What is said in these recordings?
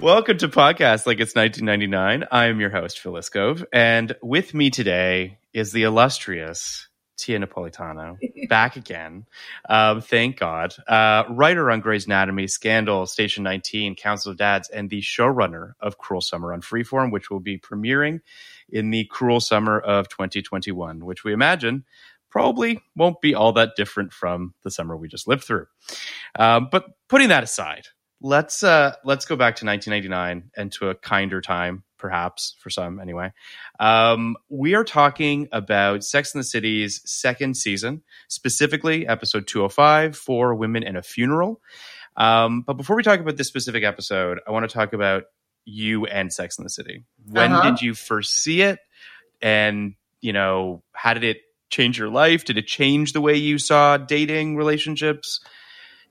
Welcome to podcast like it's 1999. I am your host Phil Iskov, and with me today is the illustrious Tia Napolitano, back again. Um, thank God. Uh, writer on Grey's Anatomy, Scandal, Station 19, Council of Dads, and the showrunner of Cruel Summer on Freeform, which will be premiering in the Cruel Summer of 2021, which we imagine probably won't be all that different from the summer we just lived through. Um, but putting that aside, let's uh let's go back to 1999 and to a kinder time perhaps four some anyway. Um we are talking about sex in the city's second season specifically episode 205 for women in a funeral. Um but before we talk about this specific episode i want to talk about you and sex in the city. When Uh-huh. did you first see it? And you know how did it change your life? Did it change the way you saw dating relationships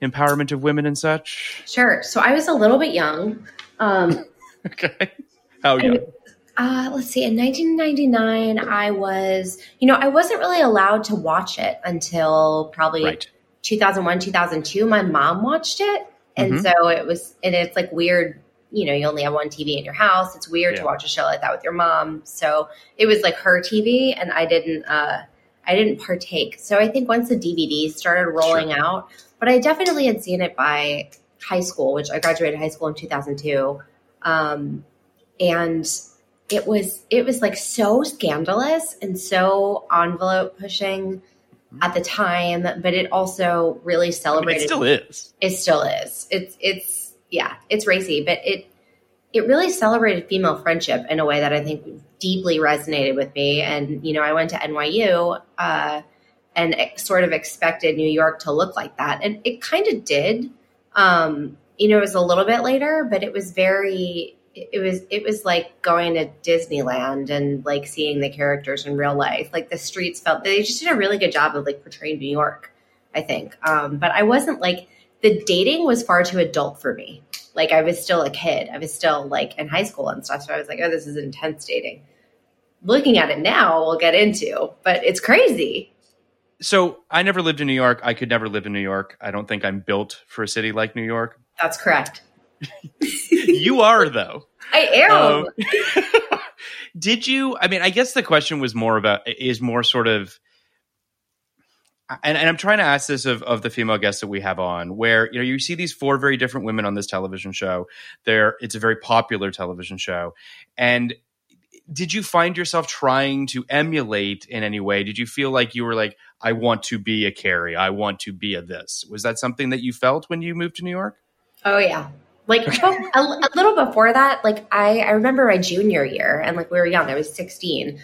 empowerment of women and such Sure. So I was a little bit young. Um, Okay. How young? uh, let's see. In 1999, I was, you know, I wasn't really allowed to watch it until probably Right. 2001, 2002. My mom watched it. And Mhm. so it was, and it's like weird, you know, you only have one TV in your house. It's weird Yeah. to watch a show like that with your mom. So it was like her TV and I didn't, uh, I didn't partake. So I think once the DVDs started rolling out, but I definitely had seen it by high school, which I graduated high school in 2002. Um, and it was it was like so scandalous and so envelope pushing at the time, but it also really I mean, celebrated. it still is. It still is. It's it's yeah, it's racy, but it it really celebrated female friendship in a way that I think deeply resonated with me. And you know, I went to NYU uh, and sort of expected New York to look like that, and it kind of did. Um, you know, it was a little bit later, but it was very. It was it was like going to Disneyland and like seeing the characters in real life. Like the streets felt they just did a really good job of like portraying New York. I think, um, but I wasn't like the dating was far too adult for me. Like I was still a kid. I was still like in high school and stuff. So I was like, oh, this is intense dating. Looking at it now, we'll get into, but it's crazy. So I never lived in New York. I could never live in New York. I don't think I'm built for a city like New York. That's correct. you are though. I am. Um, did you? I mean, I guess the question was more about is more sort of, and, and I'm trying to ask this of of the female guests that we have on, where you know you see these four very different women on this television show. There, it's a very popular television show, and did you find yourself trying to emulate in any way? Did you feel like you were like, I want to be a Carrie, I want to be a this? Was that something that you felt when you moved to New York? Oh yeah. Like a, a little before that, like I, I remember my junior year and like we were young, I was 16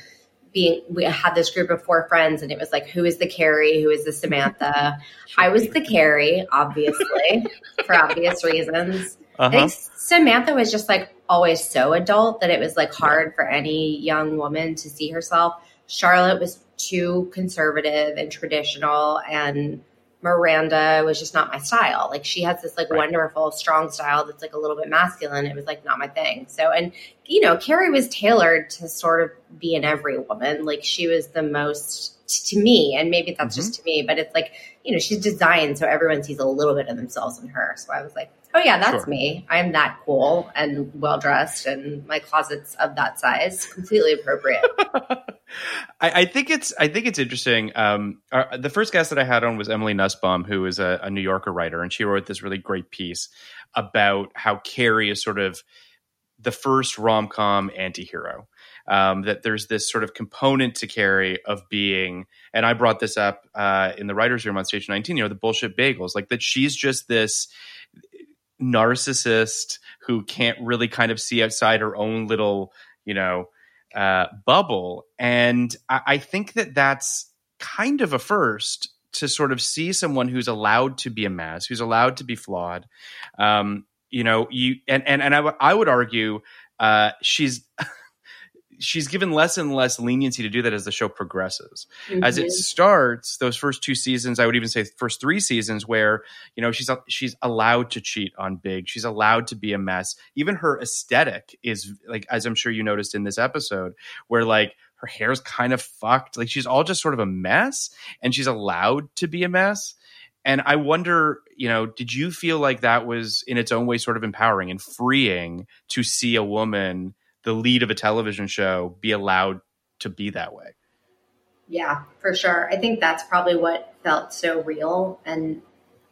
being we had this group of four friends and it was like who is the carrie who is the samantha i was the carrie obviously for obvious reasons uh-huh. i think samantha was just like always so adult that it was like hard for any young woman to see herself charlotte was too conservative and traditional and Miranda was just not my style. Like she has this like right. wonderful, strong style that's like a little bit masculine. It was like not my thing. So, and you know, Carrie was tailored to sort of be an every woman. Like she was the most to me, and maybe that's mm-hmm. just to me, but it's like, you know, she's designed so everyone sees a little bit of themselves in her. So I was like, oh yeah, that's sure. me. I'm that cool and well dressed, and my closet's of that size, completely appropriate. I, I, think it's I think it's interesting. Um, our, the first guest that I had on was Emily Nussbaum, who is a, a New Yorker writer, and she wrote this really great piece about how Carrie is sort of the first rom com anti hero. Um, that there's this sort of component to Carrie of being, and I brought this up uh, in the writers' room on Station 19. You know, the bullshit bagels, like that. She's just this narcissist who can't really kind of see outside her own little, you know, uh, bubble. And I, I think that that's kind of a first to sort of see someone who's allowed to be a mess, who's allowed to be flawed. Um, you know, you and and and I, w- I would argue uh, she's she's given less and less leniency to do that as the show progresses. Mm-hmm. As it mm-hmm. starts, those first two seasons, I would even say first three seasons, where you know she's she's allowed to cheat on Big, she's allowed to be a mess. Even her aesthetic is like, as I'm sure you noticed in this episode, where like her hair's kind of fucked, like she's all just sort of a mess, and she's allowed to be a mess. And I wonder, you know, did you feel like that was in its own way sort of empowering and freeing to see a woman? The lead of a television show be allowed to be that way. Yeah, for sure. I think that's probably what felt so real and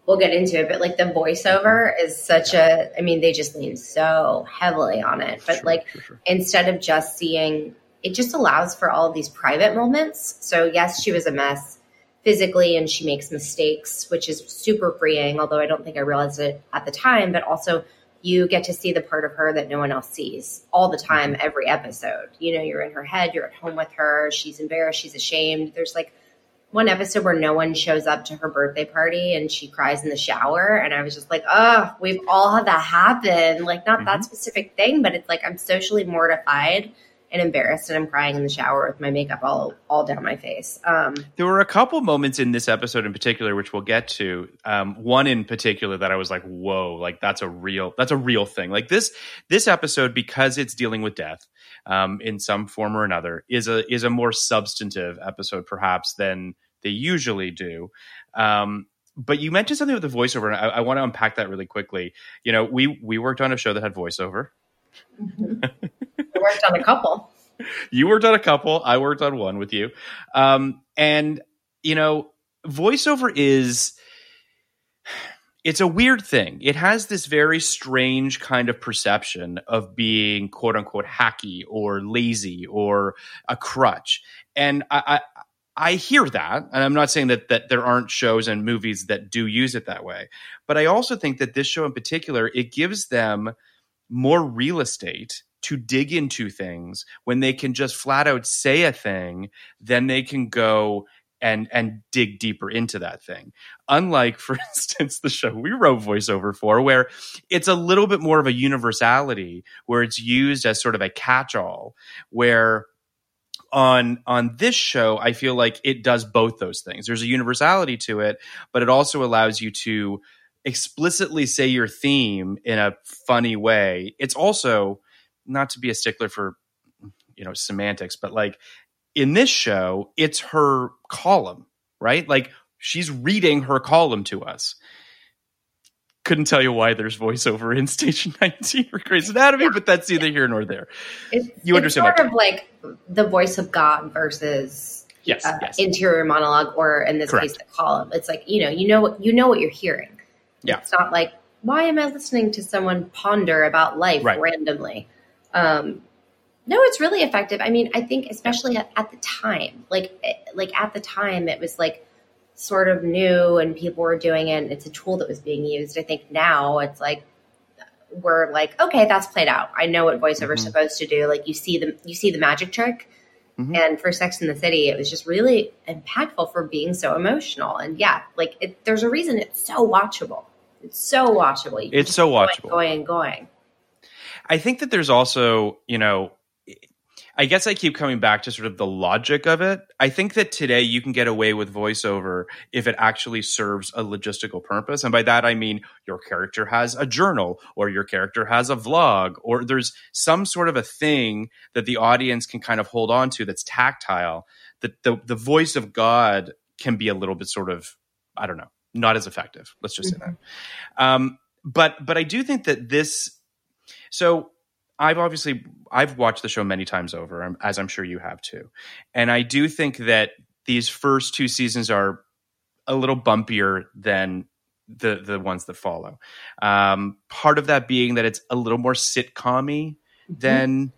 we'll get into it, but like the voiceover is such a I mean, they just lean so heavily on it. But sure, like sure, sure. instead of just seeing it just allows for all these private moments. So yes, she was a mess physically and she makes mistakes, which is super freeing, although I don't think I realized it at the time, but also you get to see the part of her that no one else sees all the time, mm-hmm. every episode. You know, you're in her head, you're at home with her, she's embarrassed, she's ashamed. There's like one episode where no one shows up to her birthday party and she cries in the shower. And I was just like, oh, we've all had that happen. Like, not mm-hmm. that specific thing, but it's like I'm socially mortified and embarrassed and I'm crying in the shower with my makeup all all down my face. Um, there were a couple moments in this episode in particular, which we'll get to. Um, one in particular that I was like, "Whoa!" Like that's a real that's a real thing. Like this this episode because it's dealing with death um, in some form or another is a is a more substantive episode perhaps than they usually do. Um, but you mentioned something with the voiceover, and I, I want to unpack that really quickly. You know, we we worked on a show that had voiceover. Mm-hmm. Worked on a couple. you worked on a couple. I worked on one with you. Um, and, you know, voiceover is it's a weird thing. It has this very strange kind of perception of being quote unquote hacky or lazy or a crutch. And I, I, I hear that, and I'm not saying that that there aren't shows and movies that do use it that way, but I also think that this show in particular it gives them more real estate to dig into things. When they can just flat out say a thing then they can go and and dig deeper into that thing. Unlike for instance the show we wrote voiceover for where it's a little bit more of a universality where it's used as sort of a catch-all where on on this show i feel like it does both those things. There's a universality to it but it also allows you to explicitly say your theme in a funny way. It's also not to be a stickler for you know semantics, but like in this show, it's her column, right? Like she's reading her column to us. Couldn't tell you why there's voiceover in Station 19 or Grey's Anatomy, but that's neither here nor there. It's, you understand? It's sort of like the voice of God versus yes, uh, yes. interior monologue, or in this Correct. case, the column. It's like you know, you know what you know what you're hearing. Yeah, it's not like why am I listening to someone ponder about life right. randomly? Um, No, it's really effective. I mean, I think especially at, at the time, like eh, like at the time, it was like sort of new and people were doing it. And it's a tool that was being used. I think now it's like we're like, okay, that's played out. I know what voiceover is Mhm. supposed to do. Like you see the you see the magic trick. Mhm. And for Sex in the City, it was just really impactful for being so emotional. And yeah, like it, there's a reason it's so watchable. It's so watchable. You It's so keep going, watchable. Going and going. I think that there's also, you know, I guess I keep coming back to sort of the logic of it. I think that today you can get away with voiceover if it actually serves a logistical purpose. And by that, I mean your character has a journal or your character has a vlog or there's some sort of a thing that the audience can kind of hold on to that's tactile, that the, the voice of God can be a little bit sort of, I don't know, not as effective. Let's just say that. Um, but, but I do think that this, so I've obviously I've watched the show many times over, um, as I'm sure you have too, and I do think that these first two seasons are a little bumpier than the the ones that follow. Um, part of that being that it's a little more sitcom-y than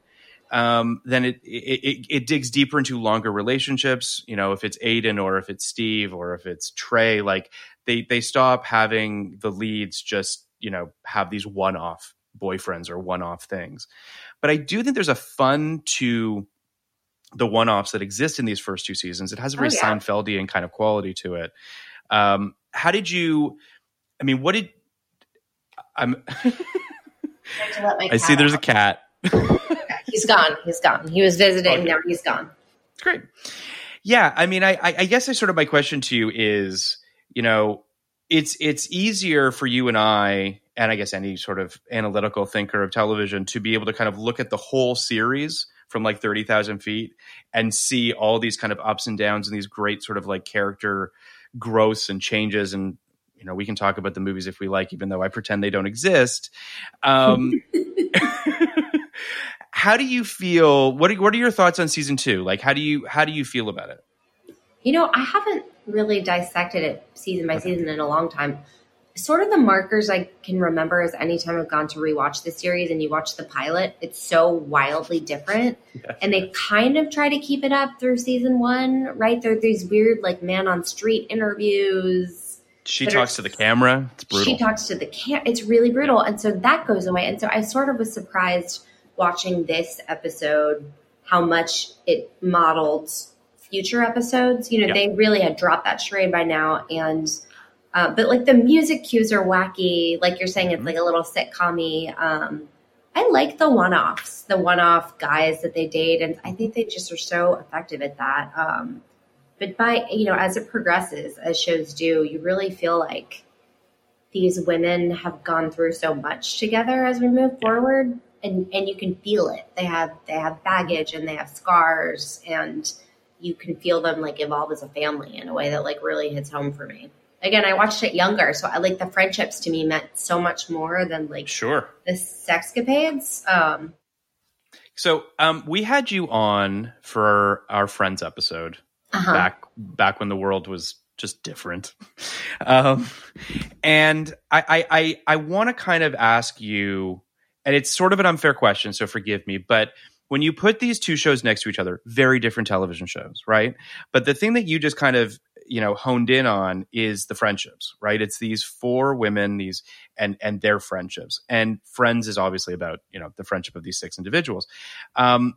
um, then it, it it it digs deeper into longer relationships. You know, if it's Aidan or if it's Steve or if it's Trey, like they they stop having the leads just you know have these one off boyfriends or one off things. But I do think there's a fun to the one offs that exist in these first two seasons. It has a very Oh, yeah. Seinfeldian kind of quality to it. Um, how did you? I mean, what did? I'm. I have to let my I see cat there's a cat. He's gone. He's gone. He was visiting. Okay. Now he's gone. Great. Yeah, I mean, I, I I guess I sort of my question to you is, you know, it's it's easier for you and I, and I guess any sort of analytical thinker of television, to be able to kind of look at the whole series from like thirty thousand feet and see all these kind of ups and downs and these great sort of like character growths and changes and. You know, we can talk about the movies if we like, even though I pretend they don't exist. Um, how do you feel? What are, what are your thoughts on season two? Like, how do you how do you feel about it? You know, I haven't really dissected it season by season in a long time. Sort of the markers I can remember is anytime I've gone to rewatch the series and you watch the pilot, it's so wildly different. And they kind of try to keep it up through season one, right? There are these weird, like, man on street interviews. She talks to the camera. It's brutal. She talks to the cam. It's really brutal, and so that goes away. And so I sort of was surprised watching this episode how much it modeled future episodes. You know, Yeah. they really had dropped that charade by now, and uh, but like the music cues are wacky. Like you're saying, it's like a little sitcom-y. Um, I like the one-offs, the one-off guys that they date, and I think they just are so effective at that. Um, but by you know, as it progresses, as shows do, you really feel like these women have gone through so much together as we move forward and and you can feel it they have they have baggage and they have scars and you can feel them like evolve as a family in a way that like really hits home for me again i watched it younger so i like the friendships to me meant so much more than like sure. the sexcapades um So, um, we had you on for our friends episode uh-huh. back back when the world was just different. Um, and I I I, I want to kind of ask you, and it's sort of an unfair question, so forgive me, but when you put these two shows next to each other, very different television shows, right? But the thing that you just kind of you know honed in on is the friendships, right? It's these four women, these and and their friendships, and Friends is obviously about you know the friendship of these six individuals. Um,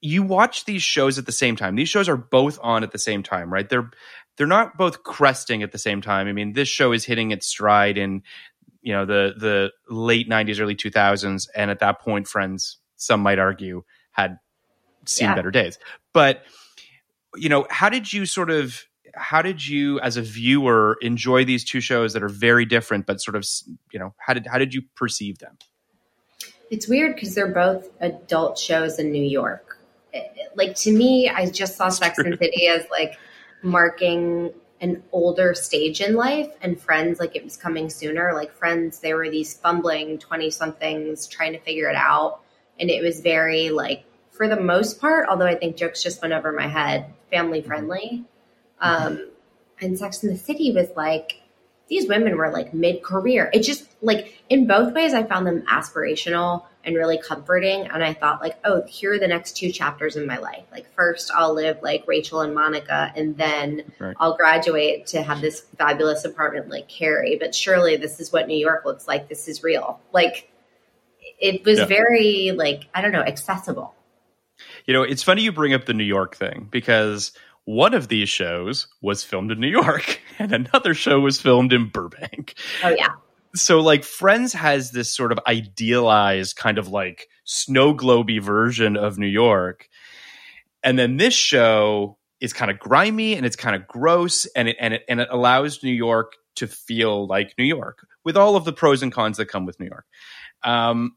you watch these shows at the same time. These shows are both on at the same time, right? They're they're not both cresting at the same time. I mean, this show is hitting its stride in you know the the late '90s, early 2000s, and at that point, Friends, some might argue, had seen Yeah. better days. But you know, how did you sort of how did you as a viewer enjoy these two shows that are very different but sort of you know how did how did you perceive them It's weird because they're both adult shows in New York. Like to me, I just saw Sex and City as like marking an older stage in life, and Friends like it was coming sooner. Like Friends, they were these fumbling twenty somethings trying to figure it out, and it was very like for the most part. Although I think jokes just went over my head, family mm-hmm. friendly. Um, and Sex and the City was like these women were like mid career. It just like in both ways, I found them aspirational. and really comforting. And I thought, like, oh, here are the next two chapters in my life. Like, first, I'll live like Rachel and Monica, and then Right. I'll graduate to have this fabulous apartment like Carrie. But surely this is what New York looks like. This is real. Like, it was Yeah. very, like, I don't know, accessible. You know, it's funny you bring up the New York thing because one of these shows was filmed in New York and another show was filmed in Burbank. Oh, yeah. So, like, Friends has this sort of idealized kind of like snow globy version of New York. And then this show is kind of grimy and it's kind of gross and it, and it, and it allows New York to feel like New York with all of the pros and cons that come with New York. Um,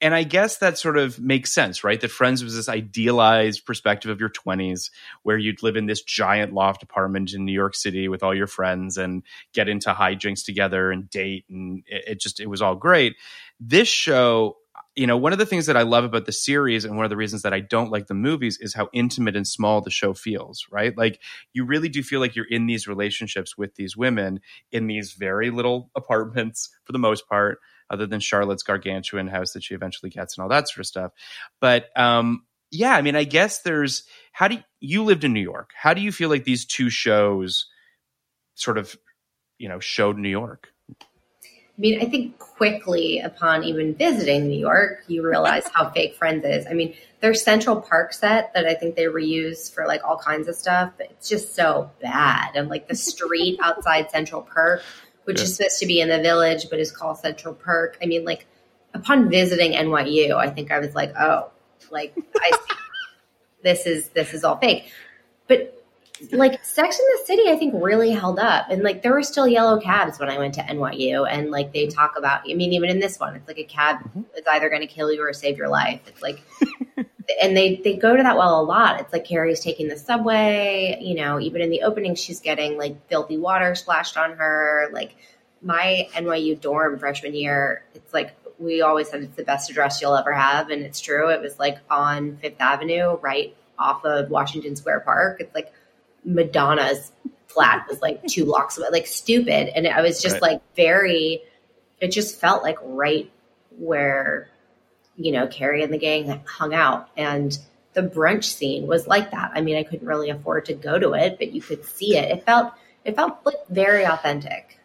and I guess that sort of makes sense, right? That Friends was this idealized perspective of your 20s where you'd live in this giant loft apartment in New York City with all your friends and get into high hijinks together and date. And it, it just, it was all great. This show, you know, one of the things that I love about the series and one of the reasons that I don't like the movies is how intimate and small the show feels, right? Like you really do feel like you're in these relationships with these women in these very little apartments for the most part other than Charlotte's gargantuan house that she eventually gets and all that sort of stuff. But um, yeah, I mean, I guess there's how do you, you lived in New York? How do you feel like these two shows sort of, you know, showed New York? I mean, I think quickly upon even visiting New York, you realize how fake Friends is. I mean, there's Central Park set that I think they reuse for like all kinds of stuff, but it's just so bad. And like the street outside Central Park, which Yeah. is supposed to be in the village but is called Central Park. I mean, like upon visiting NYU, I think I was like, oh, like I see. this is this is all fake. But like Sex in the City, I think really held up. And like there were still yellow cabs when I went to NYU. And like they talk about, I mean, even in this one, it's like a cab mm-hmm. is either going to kill you or save your life. It's like, and they, they go to that well a lot. It's like Carrie's taking the subway, you know, even in the opening, she's getting like filthy water splashed on her. Like my NYU dorm freshman year, it's like, we always said it's the best address you'll ever have. And it's true. It was like on Fifth Avenue, right off of Washington Square Park. It's like, Madonna's flat was like two blocks away, like stupid. And I was just Right. like very, it just felt like right where, you know, Carrie and the gang hung out. And the brunch scene was like that. I mean, I couldn't really afford to go to it, but you could see it. It felt, it felt like very authentic.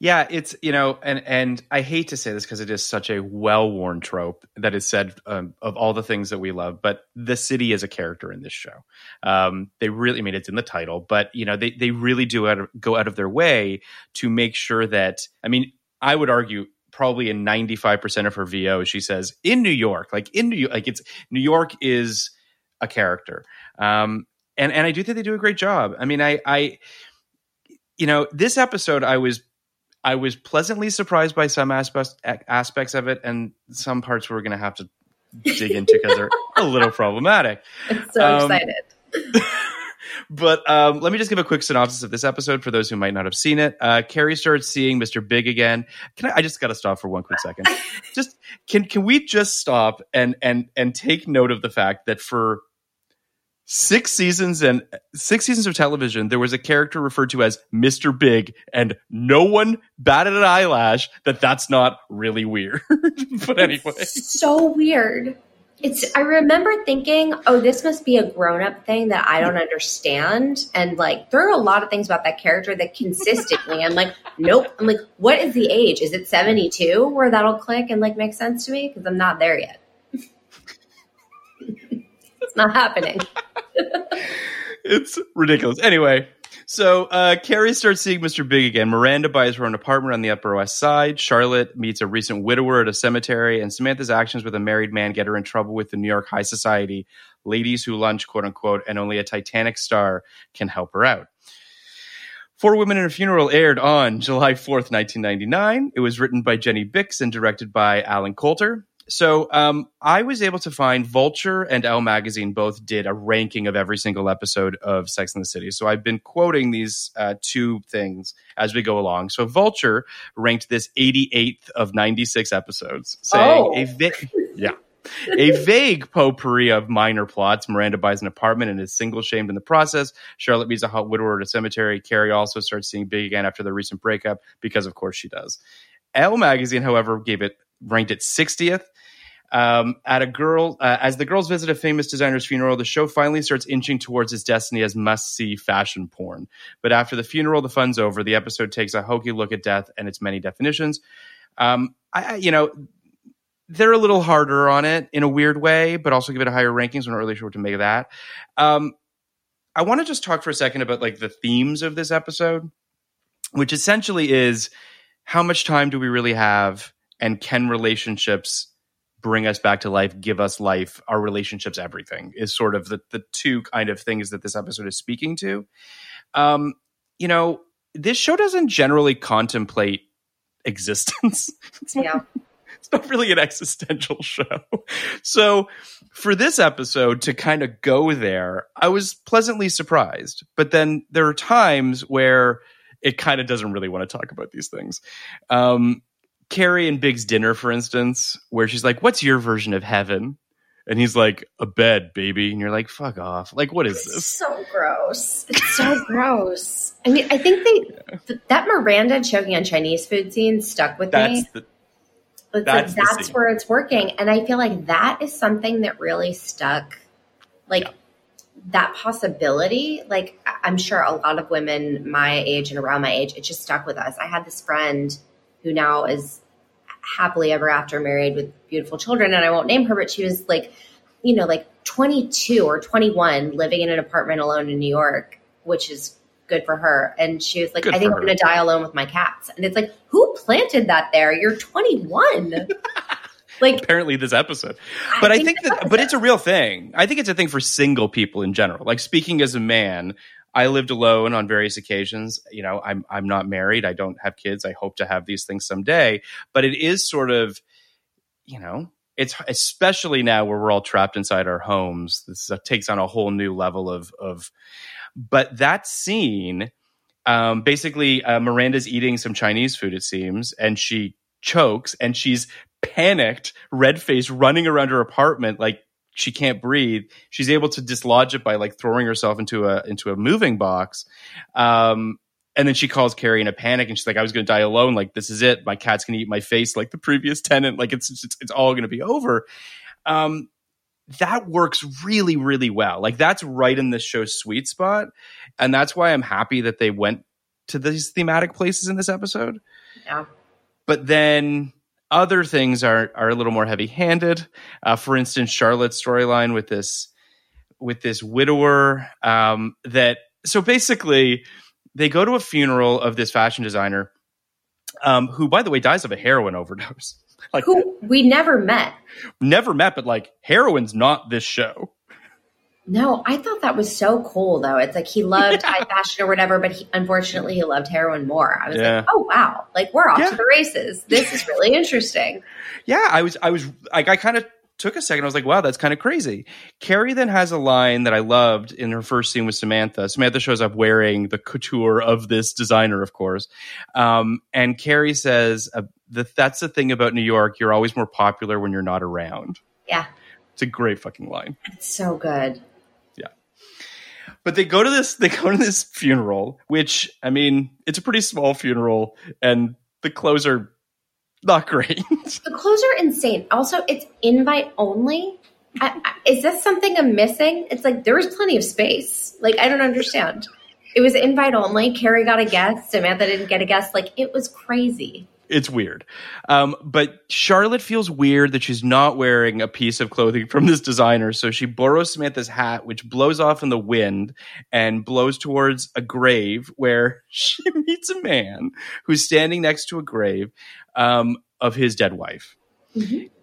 Yeah, it's you know, and and I hate to say this because it is such a well-worn trope that is said um, of all the things that we love, but the city is a character in this show. Um, they really, I mean, it's in the title, but you know, they they really do out of, go out of their way to make sure that. I mean, I would argue probably in ninety five percent of her VO, she says in New York, like in New York, like it's New York is a character, um, and and I do think they do a great job. I mean, I I you know, this episode I was I was pleasantly surprised by some aspects aspects of it, and some parts we're going to have to dig into because they're a little problematic. I'm so Um, excited. But um, let me just give a quick synopsis of this episode for those who might not have seen it. Uh, Carrie starts seeing Mr. Big again. Can I, I just got to stop for one quick second? just can can we just stop and and and take note of the fact that for six seasons and six seasons of television, there was a character referred to as Mr. Big, and no one batted an eyelash that that's not really weird. but anyway, it's so weird. It's I remember thinking, oh, this must be a grown-up thing that I don't understand. And like there are a lot of things about that character that consistently I'm like, nope. I'm like, what is the age? Is it 72 where that'll click and like make sense to me? Because I'm not there yet. it's not happening. it's ridiculous. Anyway, so uh, Carrie starts seeing Mr. Big again. Miranda buys her an apartment on the Upper West Side. Charlotte meets a recent widower at a cemetery, and Samantha's actions with a married man get her in trouble with the New York high society ladies who lunch, quote unquote, and only a Titanic star can help her out. Four Women in a Funeral aired on July 4th, 1999. It was written by Jenny Bicks and directed by Allen Coulter. So um, I was able to find Vulture and Elle Magazine both did a ranking of every single episode of Sex and the City. So I've been quoting these uh, two things as we go along. So Vulture ranked this 88th of 96 episodes, saying Oh. a va- yeah. a vague potpourri of minor plots. Miranda buys an apartment and is single shamed in the process. Charlotte meets a hot widower at a cemetery. Carrie also starts seeing Big again after the recent breakup because, of course, she does. Elle magazine, however, gave it ranked at 60th. Um, at a girl, uh, as the girls visit a famous designer's funeral, the show finally starts inching towards its destiny as must-see fashion porn. But after the funeral, the fun's over. The episode takes a hokey look at death and its many definitions. Um, I, you know, they're a little harder on it in a weird way, but also give it a higher rankings. I'm not really sure what to make of that. Um, I want to just talk for a second about like the themes of this episode, which essentially is how much time do we really have, and can relationships bring us back to life, give us life? our relationships everything? Is sort of the the two kind of things that this episode is speaking to. Um, you know, this show doesn't generally contemplate existence. It's not Yeah. it's not really an existential show. So for this episode to kind of go there, I was pleasantly surprised. But then there are times where it kind of doesn't really want to talk about these things. Um, Carrie and Big's dinner, for instance, where she's like, What's your version of heaven? And he's like, A bed, baby. And you're like, Fuck off. Like, what is this? so gross. It's so gross. I mean, I think they th- that Miranda choking on Chinese food scene stuck with That's me. the, It's that's like that's scene. where it's working, and I feel like that is something that really stuck. Like that possibility. Like I'm sure a lot of women my age and around my age, it just stuck with us. I had this friend who now is happily ever after married with beautiful children, and I won't name her, but she was like, you know, like 22 or 21, living in an apartment alone in New York, which is good for her. And she was like, Good I think I'm going to die alone with my cats. And it's like, who planted that there? You're 21. like, apparently this episode. But I think this that, but it's a real thing. I think it's a thing for single people in general. Like speaking as a man, I lived alone on various occasions. You know, I'm I'm not married. I don't have kids. I hope to have these things someday. But it is sort of, you know, it's especially now where we're all trapped inside our homes. This takes on a whole new level of of. But that scene, um, basically, uh, Miranda's eating some Chinese food. It seems, and she chokes, and she's panicked, red faced, running around her apartment like she can't breathe. She's able to dislodge it by like throwing herself into a into a moving box. Um, and then she calls Carrie in a panic, and she's like, "I was going to die alone. Like this is it. My cat's going to eat my face, like the previous tenant. Like it's it's, it's all going to be over." Um, that works really really well. Like that's right in this show's sweet spot, and that's why I'm happy that they went to these thematic places in this episode yeah. but then other things are are a little more heavy handed. Uh, for instance, Charlotte's storyline with this with this widower um, that so basically they go to a funeral of this fashion designer um, who, by the way, dies of a heroin overdose. like who we never met. never met, but like heroin's not this show. No, I thought that was so cool though. It's like he loved high fashion or whatever, but he, unfortunately he loved heroin more. I was Yeah. like, oh wow, like we're off Yeah. to the races. This is really interesting. Yeah, I was, I was like, I kind of took a second. I was like, wow, that's kind of crazy. Carrie then has a line that I loved in her first scene with Samantha. Samantha shows up wearing the couture of this designer, of course. Um, and Carrie says, uh, that that's the thing about New York. You're always more popular when you're not around. Yeah, It's a great fucking line. it's so good. But they go to this, they go to this funeral, which, I mean, it's a pretty small funeral and the clothes are not great. The clothes are insane. Also, it's invite only. I, I, is this something I'm missing? It's like there was plenty of space. Like I don't understand. It was invite only. Carrie got a guest. Samantha didn't get a guest. Like it was crazy. It's weird. Um, but Charlotte feels weird that she's not wearing a piece of clothing from this designer. So she borrows Samantha's hat, which blows off in the wind and blows towards a grave where she meets a man who's standing next to a grave um, of his dead wife.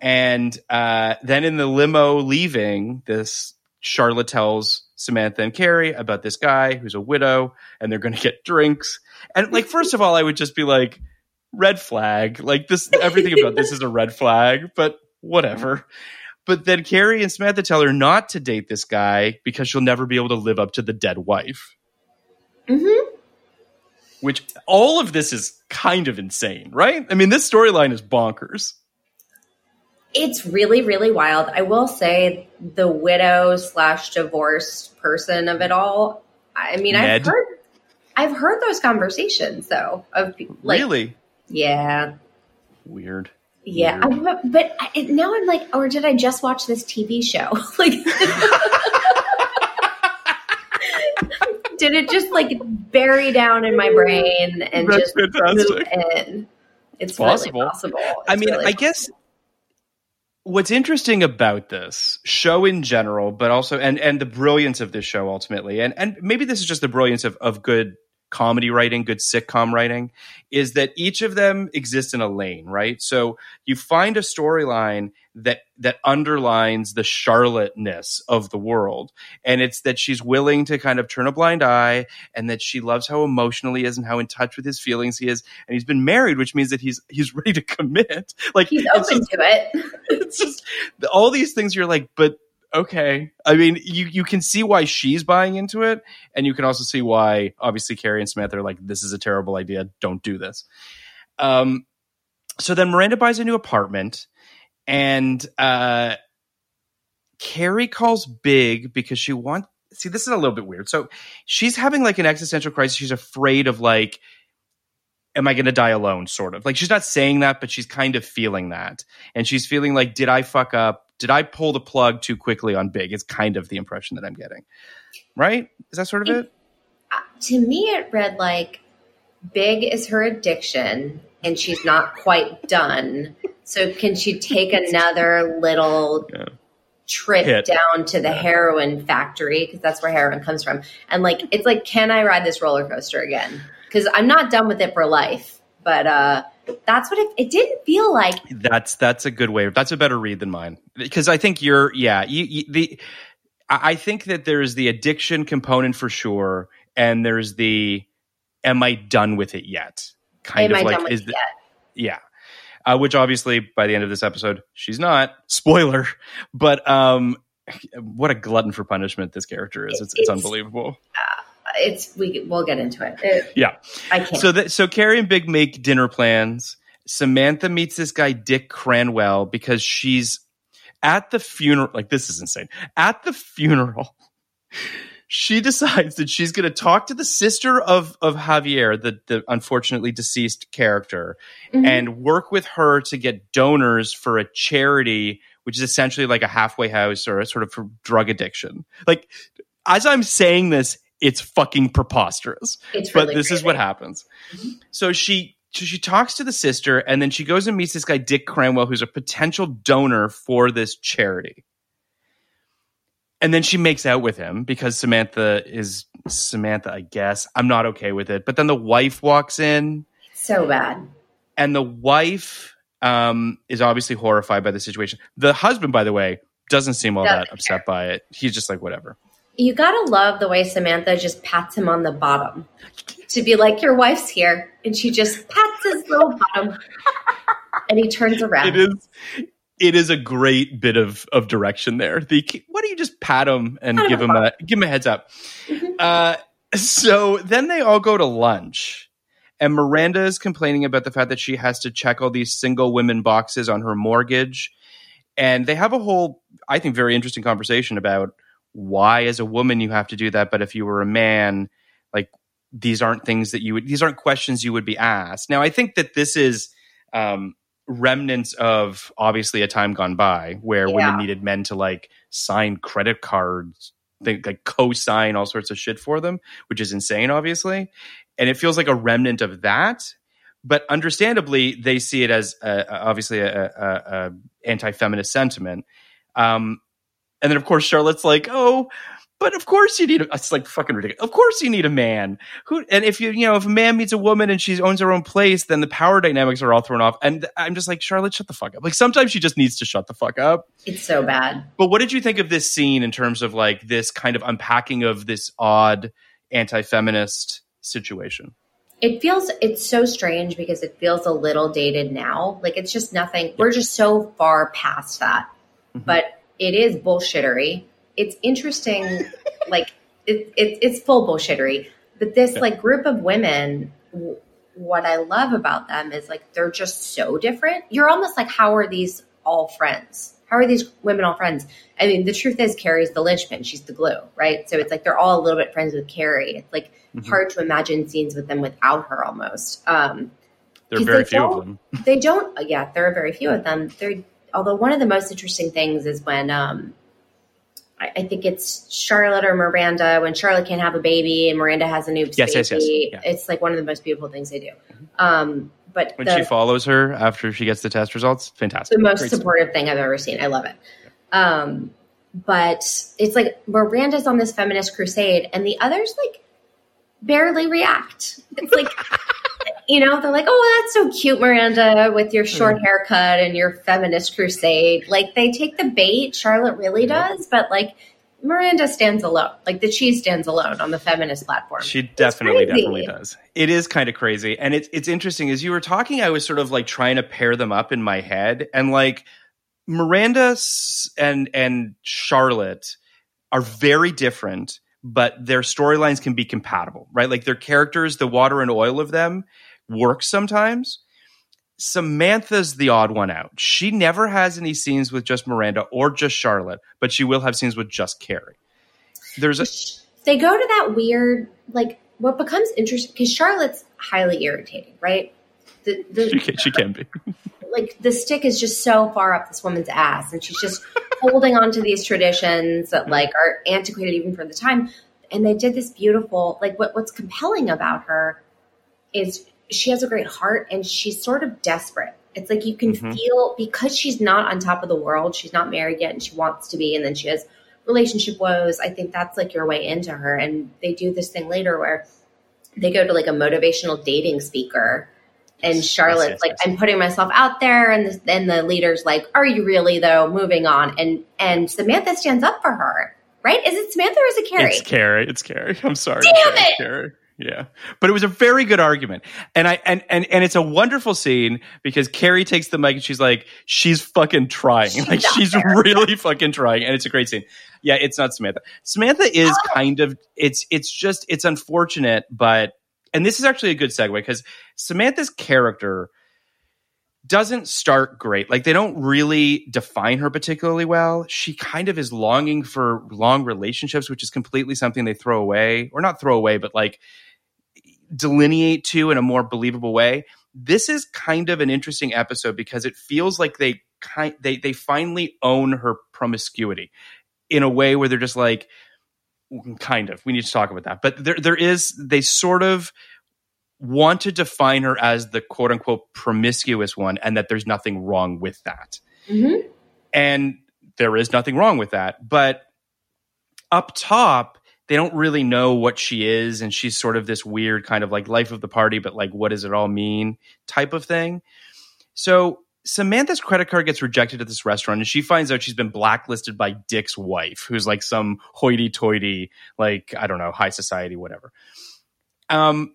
And uh, then in the limo leaving, this Charlotte tells Samantha and Carrie about this guy who's a widow, and they're going to get drinks. And like, first of all, I would just be like, red flag. Like this, everything about this is a red flag. But whatever. But then Carrie and Samantha tell her not to date this guy because she'll never be able to live up to the dead wife. Mm-hmm. Which all of this is kind of insane, right? I mean, this storyline is bonkers. It's really, really wild. I will say the widow slash divorced person of it all. I mean, Ned? I've heard, I've heard those conversations though of like, really yeah, weird. Yeah, I, but, but I, now I'm like, or did I just watch this TV show? like, did it just like bury down in my brain and That's just move fantastic. in? It's possible. Really possible. I mean, really I guess what's interesting about this show in general, but also and and the brilliance of this show ultimately, and and maybe this is just the brilliance of of good comedy writing, good sitcom writing, is that each of them exists in a lane, right? So you find a storyline that that underlines the Charlotte-ness of the world, and it's that she's willing to kind of turn a blind eye, and that she loves how emotional he is and how in touch with his feelings he is, and he's been married, which means that he's he's ready to commit. Like he's open just- to it. it's just all these things you're like but okay. I mean you you can see why she's buying into it and you can also see why obviously carrie and Samantha are like this is a terrible idea. Don't do this. Um so then miranda buys a new apartment and uh carrie calls big because she wants see this is a little bit weird. So she's having like an existential crisis. She's afraid of like am I going to die alone? Sort of like she's not saying that, but she's kind of feeling that. And she's feeling like, did I fuck up? Did I pull the plug too quickly on big? It's kind of the impression that I'm getting. Right? Is that sort of it? Uh, to me, it read like big is her addiction and she's not quite done. So can she take another little Yeah. trip Hit. down to the heroin factory because that's where heroin comes from? And like it's like, can I ride this roller coaster again? Because I'm not done with it for life. But uh that's what it, it didn't feel like. That's that's a good way. That's a better read than mine because I think you're yeah. You, you, the I think that there's the addiction component for sure, and there's the am I done with it yet? Kind Am of I like is the, yeah uh, which obviously by the end of this episode she's not spoiler but um what a glutton for punishment this character is it's, it's, It's- unbelievable It's we we'll get into it. It- yeah I can't. so that so carrie and big make dinner plans samantha meets this guy dick cranwell because she's at the funeral like this is insane at the funeral she decides that she's going to talk to the sister of of javier the the unfortunately deceased character Mhm. and work with her to get donors for a charity, which is essentially like a halfway house or a sort of drug addiction. Like, as I'm saying this, it's fucking preposterous. it's But really this is what crazy. happens. So she so she talks to the sister, and then she goes and meets this guy Dick Cranwell, who's a potential donor for this charity. And then she makes out with him because Samantha is Samantha, I guess. I'm not okay with it. But then the wife walks in So bad. and the wife um, is obviously horrified by the situation. The husband, by the way, doesn't seem all Doesn't that upset by it. He's just like, whatever. You gotta love the way Samantha just pats him on the bottom to be like, "Your wife's here," and she just pats his little bottom, and he turns around. It is. It is a great bit of of direction there. The why don't you just pat him and Pat give him a give him a heads up. Uh, so then they all go to lunch, and Miranda is complaining about the fact that she has to check all these single women boxes on her mortgage, and they have a whole, I think, very interesting conversation about why, as a woman, you have to do that, but if you were a man, like these aren't things that you would, these aren't questions you would be asked. Now, I think that this is. Um, remnants of obviously a time gone by where Yeah. women needed men to like sign credit cards think like co-sign all sorts of shit for them which is insane obviously and it feels like a remnant of that but understandably they see it as uh, obviously a, a, a anti-feminist sentiment um, and then of course charlotte's like oh but of course you need a, it's like fucking ridiculous of course you need a man who and if you you know if a man meets a woman and she owns her own place then the power dynamics are all thrown off and i'm just like charlotte shut the fuck up like sometimes she just needs to shut the fuck up It's so bad. but what did you think of this scene in terms of like this kind of unpacking of this odd anti-feminist situation? It feels it's so strange because it feels a little dated now. Like it's just nothing. We're just so far past that. Mm-hmm. But it is bullshittery. It's interesting. like it, it, it's full bullshittery. But this like group of women, w- what I love about them is like they're just so different. You're almost like, how are these all friends? How are these women all friends? I mean, the truth is, Carrie's the linchpin. She's the glue, right? So it's like they're all a little bit friends with Carrie. It's like hard to imagine scenes with them without her almost. Um, There are very few of them. they don't yeah there are very few of them they're although one of the most interesting things is when um I, I think it's Charlotte or Miranda when Charlotte can't have a baby and Miranda has a new Yes, baby. yes, yes. Yeah. It's like one of the most beautiful things they do. Um, but When the, she follows her after she gets the test results, fantastic. the most Great supportive thing I've ever seen. I love it. Um, but it's like Miranda's on this feminist crusade, and the others like barely react. It's like, you know, they're like, "Oh, that's so cute, Miranda, with your short haircut and your feminist crusade." Like they take the bait. Charlotte really does, but like Miranda stands alone. Like the cheese stands alone on the feminist platform. She definitely, definitely does. It is kind of crazy, and it's it's interesting. As you were talking, I was sort of like trying to pair them up in my head, and like Miranda and and Charlotte are very different, but their storylines can be compatible, right? Like their characters, the water and oil of them works sometimes. Samantha's the odd one out. She never has any scenes with just Miranda or just Charlotte, but she will have scenes with just Carrie. There's a they go to that weird like what becomes interesting because Charlotte's highly irritating, right? The, the, she can, she can be. like the stick is just so far up this woman's ass and she's just holding on to these traditions that like are antiquated even for the time and they did this beautiful like what, what's compelling about her is she has a great heart and she's sort of desperate it's like you can Mhm. feel because she's not on top of the world she's not married yet and she wants to be and then she has relationship woes i think that's like your way into her and they do this thing later where they go to like a motivational dating speaker and Charlotte's yes, like, yes. I'm putting myself out there, and then the leader's like, Are you really though? Moving on, and and Samantha stands up for her, right? Is it Samantha or is it Carrie? It's Carrie. It's Carrie. I'm sorry. Damn It's it! Carrie. Yeah. But it was a very good argument. And I and and and it's a wonderful scene because Carrie takes the mic and she's like, she's fucking trying. She's like she's there. really fucking trying. And it's a great scene. Yeah, it's not Samantha. Samantha is Oh. kind of it's it's just it's unfortunate, but and this is actually a good segue because Samantha's character doesn't start great. Like they don't really define her particularly well. She kind of is longing for long relationships, which is completely something they throw away, or not throw away, but like delineate to in a more believable way. This is kind of an interesting episode because it feels like they kind they they finally own her promiscuity in a way where they're just like mm, kind of we need to talk about that but there there is they sort of want to define her as the quote unquote promiscuous one and that there's nothing wrong with that. Mhm. and there is nothing wrong with that but up top they don't really know what she is and she's sort of this weird kind of like life of the party but like what does it all mean type of thing. So Samantha's credit card gets rejected at this restaurant and she finds out she's been blacklisted by Dick's wife who's like some hoity-toity like I don't know high society whatever. Um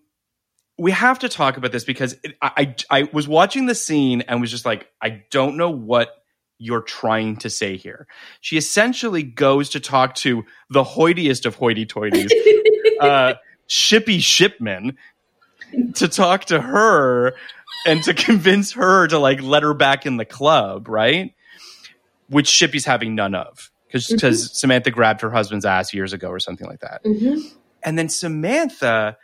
we have to talk about this because it, I, I I was watching the scene and was just like I don't know what you're trying to say here. She essentially goes to talk to the hoitiest of hoity-toities, uh, Shippy Shipman, to talk to her and to convince her to like let her back in the club, right? Which Shippy's having none of because Samantha grabbed her husband's ass years ago or something like that. Mhm. And then Samantha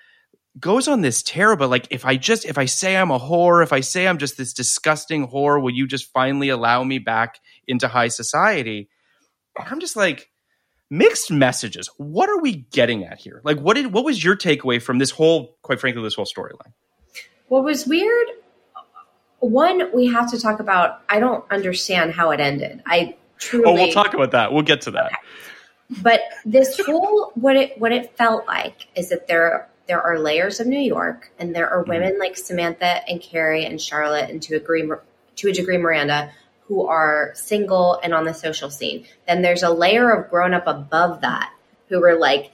goes on this about like if I just if I say I'm a whore, if I say I'm just this disgusting whore, will you just finally allow me back into high society? And I'm just like mixed messages. What are we getting at here? Like what did what was your takeaway from this whole quite frankly this whole storyline? What was weird? One, we have to talk about. I don't understand how it ended. I truly. Oh, we'll talk about that. We'll get to that. but this whole what it what it felt like is that there there are layers of New York, and there are mm-hmm. women like Samantha and Carrie and Charlotte, and to agree to a degree Miranda, who are single and on the social scene. Then there's a layer of grown up above that who are like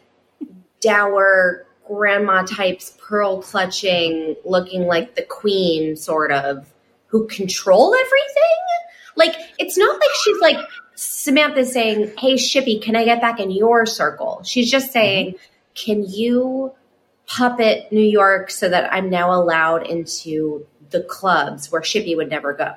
dour grandma types, pearl clutching, looking like the queen, sort of, who control everything. Like it's not like she's like Samantha saying, "Hey, Shippy, can I get back in your circle?" She's just mm-hmm. saying, "Can you puppet New York so that I'm now allowed into the clubs where Shippy would never go?"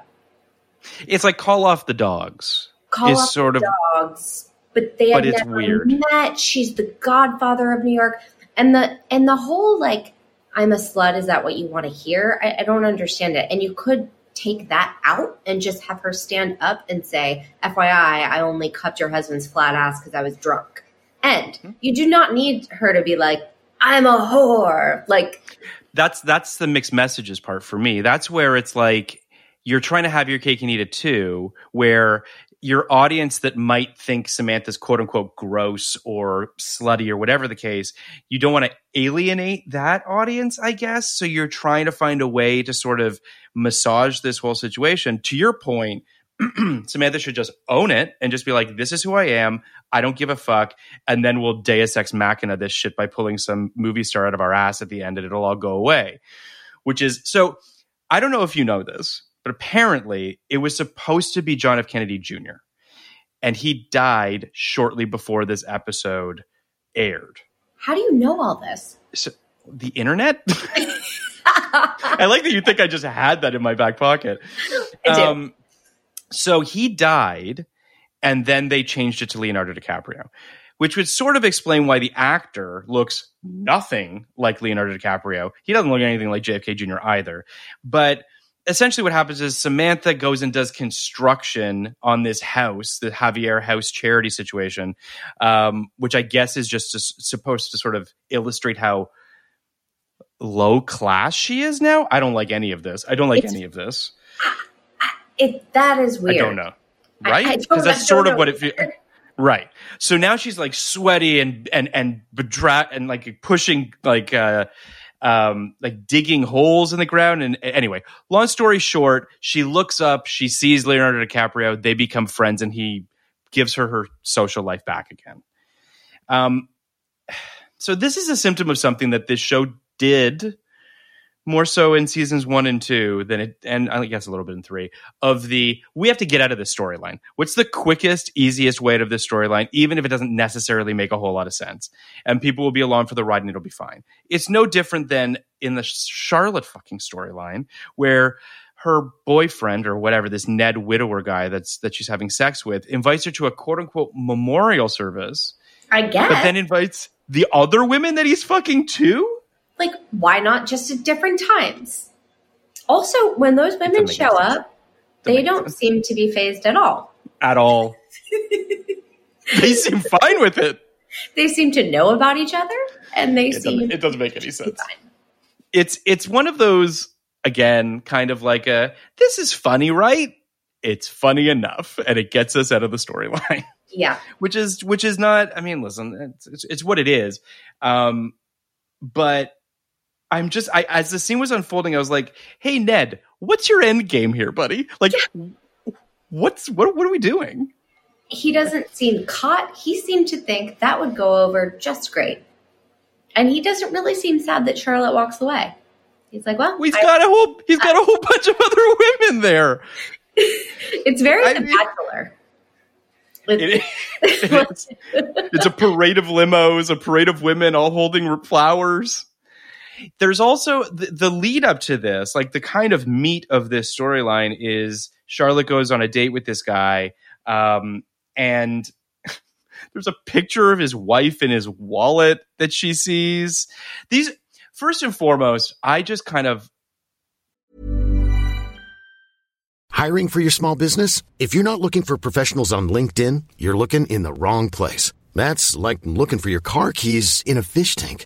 It's like call off the dogs. Call is off sort the of dogs, but they But it's never weird. met. She's the godfather of New York, and the and the whole like I'm a slut. Is that what you want to hear? I, I don't understand it. And you could take that out and just have her stand up and say, FYI, I only cupped your husband's flat ass because I was drunk. And hmm? you do not need her to be like, I'm a whore. Like, that's that's the mixed messages part for me. That's where it's like you're trying to have your cake and eat it too, where your audience that might think Samantha's quote unquote gross or slutty or whatever the case, you don't want to alienate that audience, I guess. So you're trying to find a way to sort of massage this whole situation. To your point, Samantha should just own it and just be like, this is who I am. I don't give a fuck. And then we'll deus ex machina this shit by pulling some movie star out of our ass at the end and it'll all go away. Which is so I don't know if you know this, but apparently it was supposed to be John F. Kennedy Jr. And he died shortly before this episode aired. how do you know all this? So, the internet? I like that you think I just had that in my back pocket. Um, so he died, and then they changed it to Leonardo DiCaprio, which would sort of explain why the actor looks nothing like Leonardo DiCaprio. He doesn't look anything like JFK Jr. either. But essentially, what happens is Samantha goes and does construction on this house, the Javier House charity situation, um, which I guess is just s- supposed to sort of illustrate how low class she is now. I don't like any of this. I don't like It's- any of this. It that is weird. I don't know. Right? Because that's sort of what it feels. Right. So now she's like sweaty and and and bedra- and like pushing like uh um like digging holes in the ground and anyway, long story short, she looks up, she sees Leonardo DiCaprio, they become friends and he gives her her social life back again. Um so this is a symptom of something that this show did more so in seasons one and two than it, and I guess a little bit in three of the we have to get out of this storyline. What's the quickest, easiest way out of this storyline, even if it doesn't necessarily make a whole lot of sense? And people will be along for the ride and it'll be fine. It's no different than in the Charlotte fucking storyline where her boyfriend or whatever, this Ned widower guy that's that she's having sex with, invites her to a quote unquote memorial service, I guess. but then invites the other women that he's fucking too. Like, why not just at different times? Also, when those women show sense. up, they don't sense. seem to be phased at all. at all. they seem fine with it. They seem to know about each other, and they It seem doesn't, it doesn't make any sense. fine. It's it's one of those again, kind of like a this is funny, right? It's funny enough, and it gets us out of the storyline, Yeah, which is which is not. I mean, listen, it's it's, it's what it is. Um, but I'm just I as the scene was unfolding, I was like, "Hey, Ned, what's your end game here, buddy? Like, what's what what are we doing?" he doesn't seem caught. He seemed to think that would go over just great, and he doesn't really seem sad that Charlotte walks away. He's like, "Well, He's I- got a whole he's got a whole bunch of other women there. it's very I The mean- Bachelor." It's- It, it is. It's a parade of limos, a parade of women all holding flowers. There's also the, the lead up to this, like the kind of meat of this storyline is Charlotte goes on a date with this guy, um, and there's a picture of his wife in his wallet that she sees. These, first and foremost, I just kind of Hiring for your small business? If you're not looking for professionals on LinkedIn, you're looking in the wrong place. That's like looking for your car keys in a fish tank.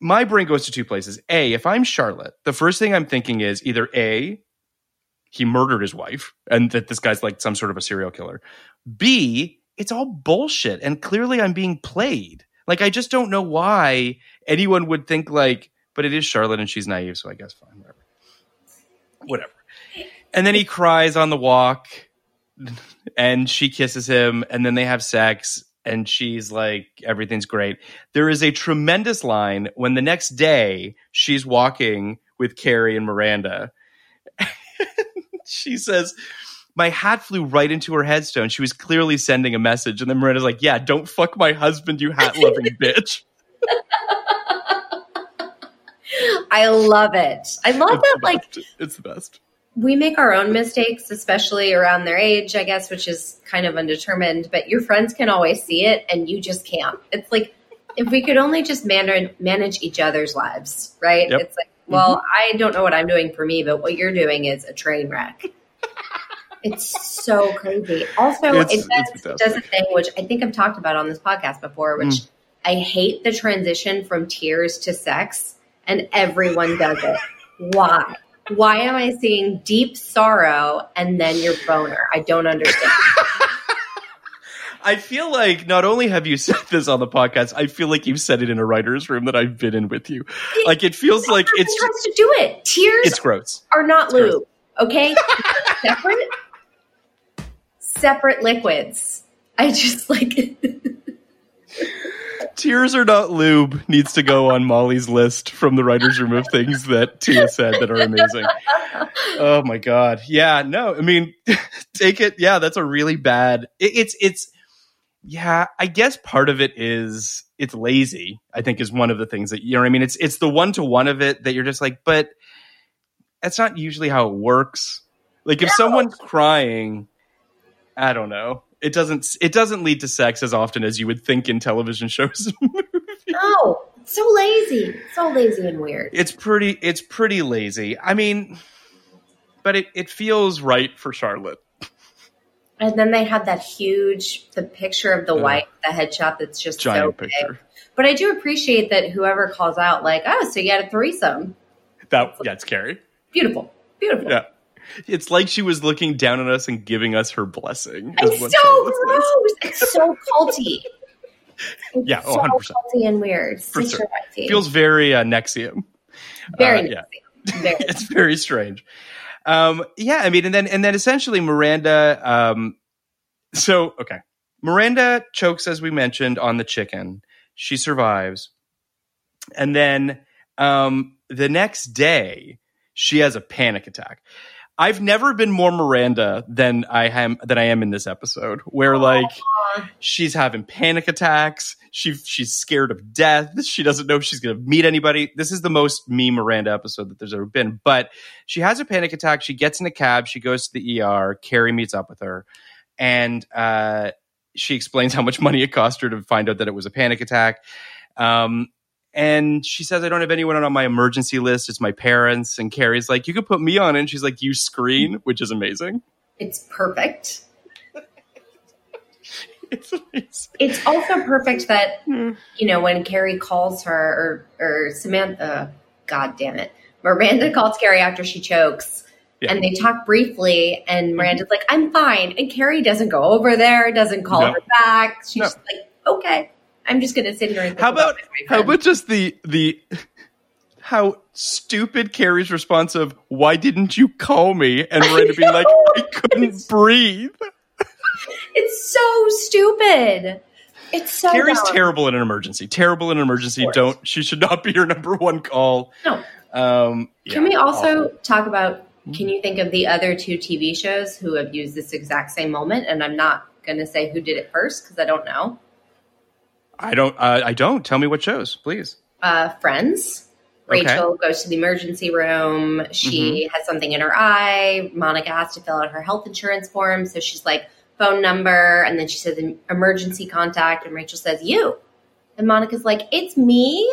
my brain goes to two places. A, if I'm Charlotte, the first thing I'm thinking is either A, he murdered his wife and that this guy's like some sort of a serial killer. B, it's all bullshit and clearly I'm being played. Like I just don't know why anyone would think like, but it is Charlotte and she's naive, so I guess fine, whatever. Whatever. And then he cries on the walk and she kisses him and then they have sex and she's like everything's great. There is a tremendous line when the next day she's walking with Carrie and Miranda. she says, My hat flew right into her headstone. She was clearly sending a message. And then Miranda's like, Yeah, don't fuck my husband, you hat loving bitch. I love it. I love It's that, like, it's the best. We make our own mistakes, especially around their age, I guess, which is kind of undetermined, but your friends can always see it and you just can't. It's like if we could only just manage, manage each other's lives, right? Yep. It's like, well, I don't know what I'm doing for me, but what you're doing is a train wreck. it's so crazy. Also, It's- it, does, it does a thing which I think I've talked about on this podcast before, which Mm. I hate the transition from tears to sex, and everyone does it. Why? Why am I seeing deep sorrow and then your boner? I don't understand. I feel like not only have you said this on the podcast, I feel like you've said it in a writer's room that I've been in with you. Like it feels like it's has to do it. Tears it's gross. are not gross. lube. Okay, separate, separate liquids. I just like. Tears are not lube needs to go on Molly's list from the writer's room of things that Tia said that are amazing. Oh my god. Yeah, no, I mean take it. Yeah, that's a really bad it, it's it's yeah, I guess part of it is it's lazy, I think is one of the things that you know what I mean? It's it's the one to one of it that you're just like, but that's not usually how it works. Like if No. someone's crying, I don't know. It doesn't it doesn't lead to sex as often as you would think in television shows. No, so lazy, so lazy and weird. it's pretty it's pretty lazy. I mean, but it it feels right for Charlotte. And then they had that huge the picture of the Yeah. wife, the headshot that's just Giant so picture. But I do appreciate that whoever calls out like, "Oh, so you had a threesome." That that's Carrie. Beautiful, beautiful. Yeah. It's like she was looking down on us and giving us her blessing. It's so gross. It's so culty. It's Yeah, oh, so 100%. culty and weird. For sure. Feels very uh, NXIVM. very uh, yeah. Very. it's very strange. Um, yeah, I mean, and then and then essentially Miranda. Um, so okay, Miranda chokes as we mentioned on the chicken. She survives, and then um, the next day she has a panic attack. I've never been more Miranda than I am than I am in this episode, where like she's having panic attacks. She she's scared of death. She doesn't know if she's going to meet anybody. This is the most me Miranda episode that there's ever been. But she has a panic attack. She gets in a cab. She goes to the ER. Carrie meets up with her, and uh, she explains how much money it cost her to find out that it was a panic attack. Um, and she says, I don't have anyone on my emergency list. It's my parents. And Carrie's like, You could put me on it. And she's like, You screen, which is amazing. It's perfect. It's amazing. It's also perfect that Hmm. you know when Carrie calls her or or Samantha, God damn it, Miranda calls Carrie after she chokes, Yeah. and they talk briefly, and Miranda's like, "I'm fine," and Carrie doesn't go over there, doesn't call No. her back. She's No. just like, "Okay, I'm just gonna sit here and think How about boyfriend." how about just the the how stupid Carrie's response of why didn't you call me and Miranda being like I couldn't breathe. It's so stupid. It's so Carrie's dumb. terrible in an emergency. Terrible in an emergency. Don't she should not be your number one call. No. Um Can we also awful. talk about? Hmm. Can you think of the other two TV shows who have used this exact same moment? And I'm not going to say who did it first because I don't know. I don't uh, I don't. Tell me what shows, please. Uh, Friends. Okay. Rachel goes to the emergency room. She Mm-hmm. has something in her eye. Monica has to fill out her health insurance form. So she's like, phone number. And then she says, emergency contact. And Rachel says, you. And Monica's like, it's me.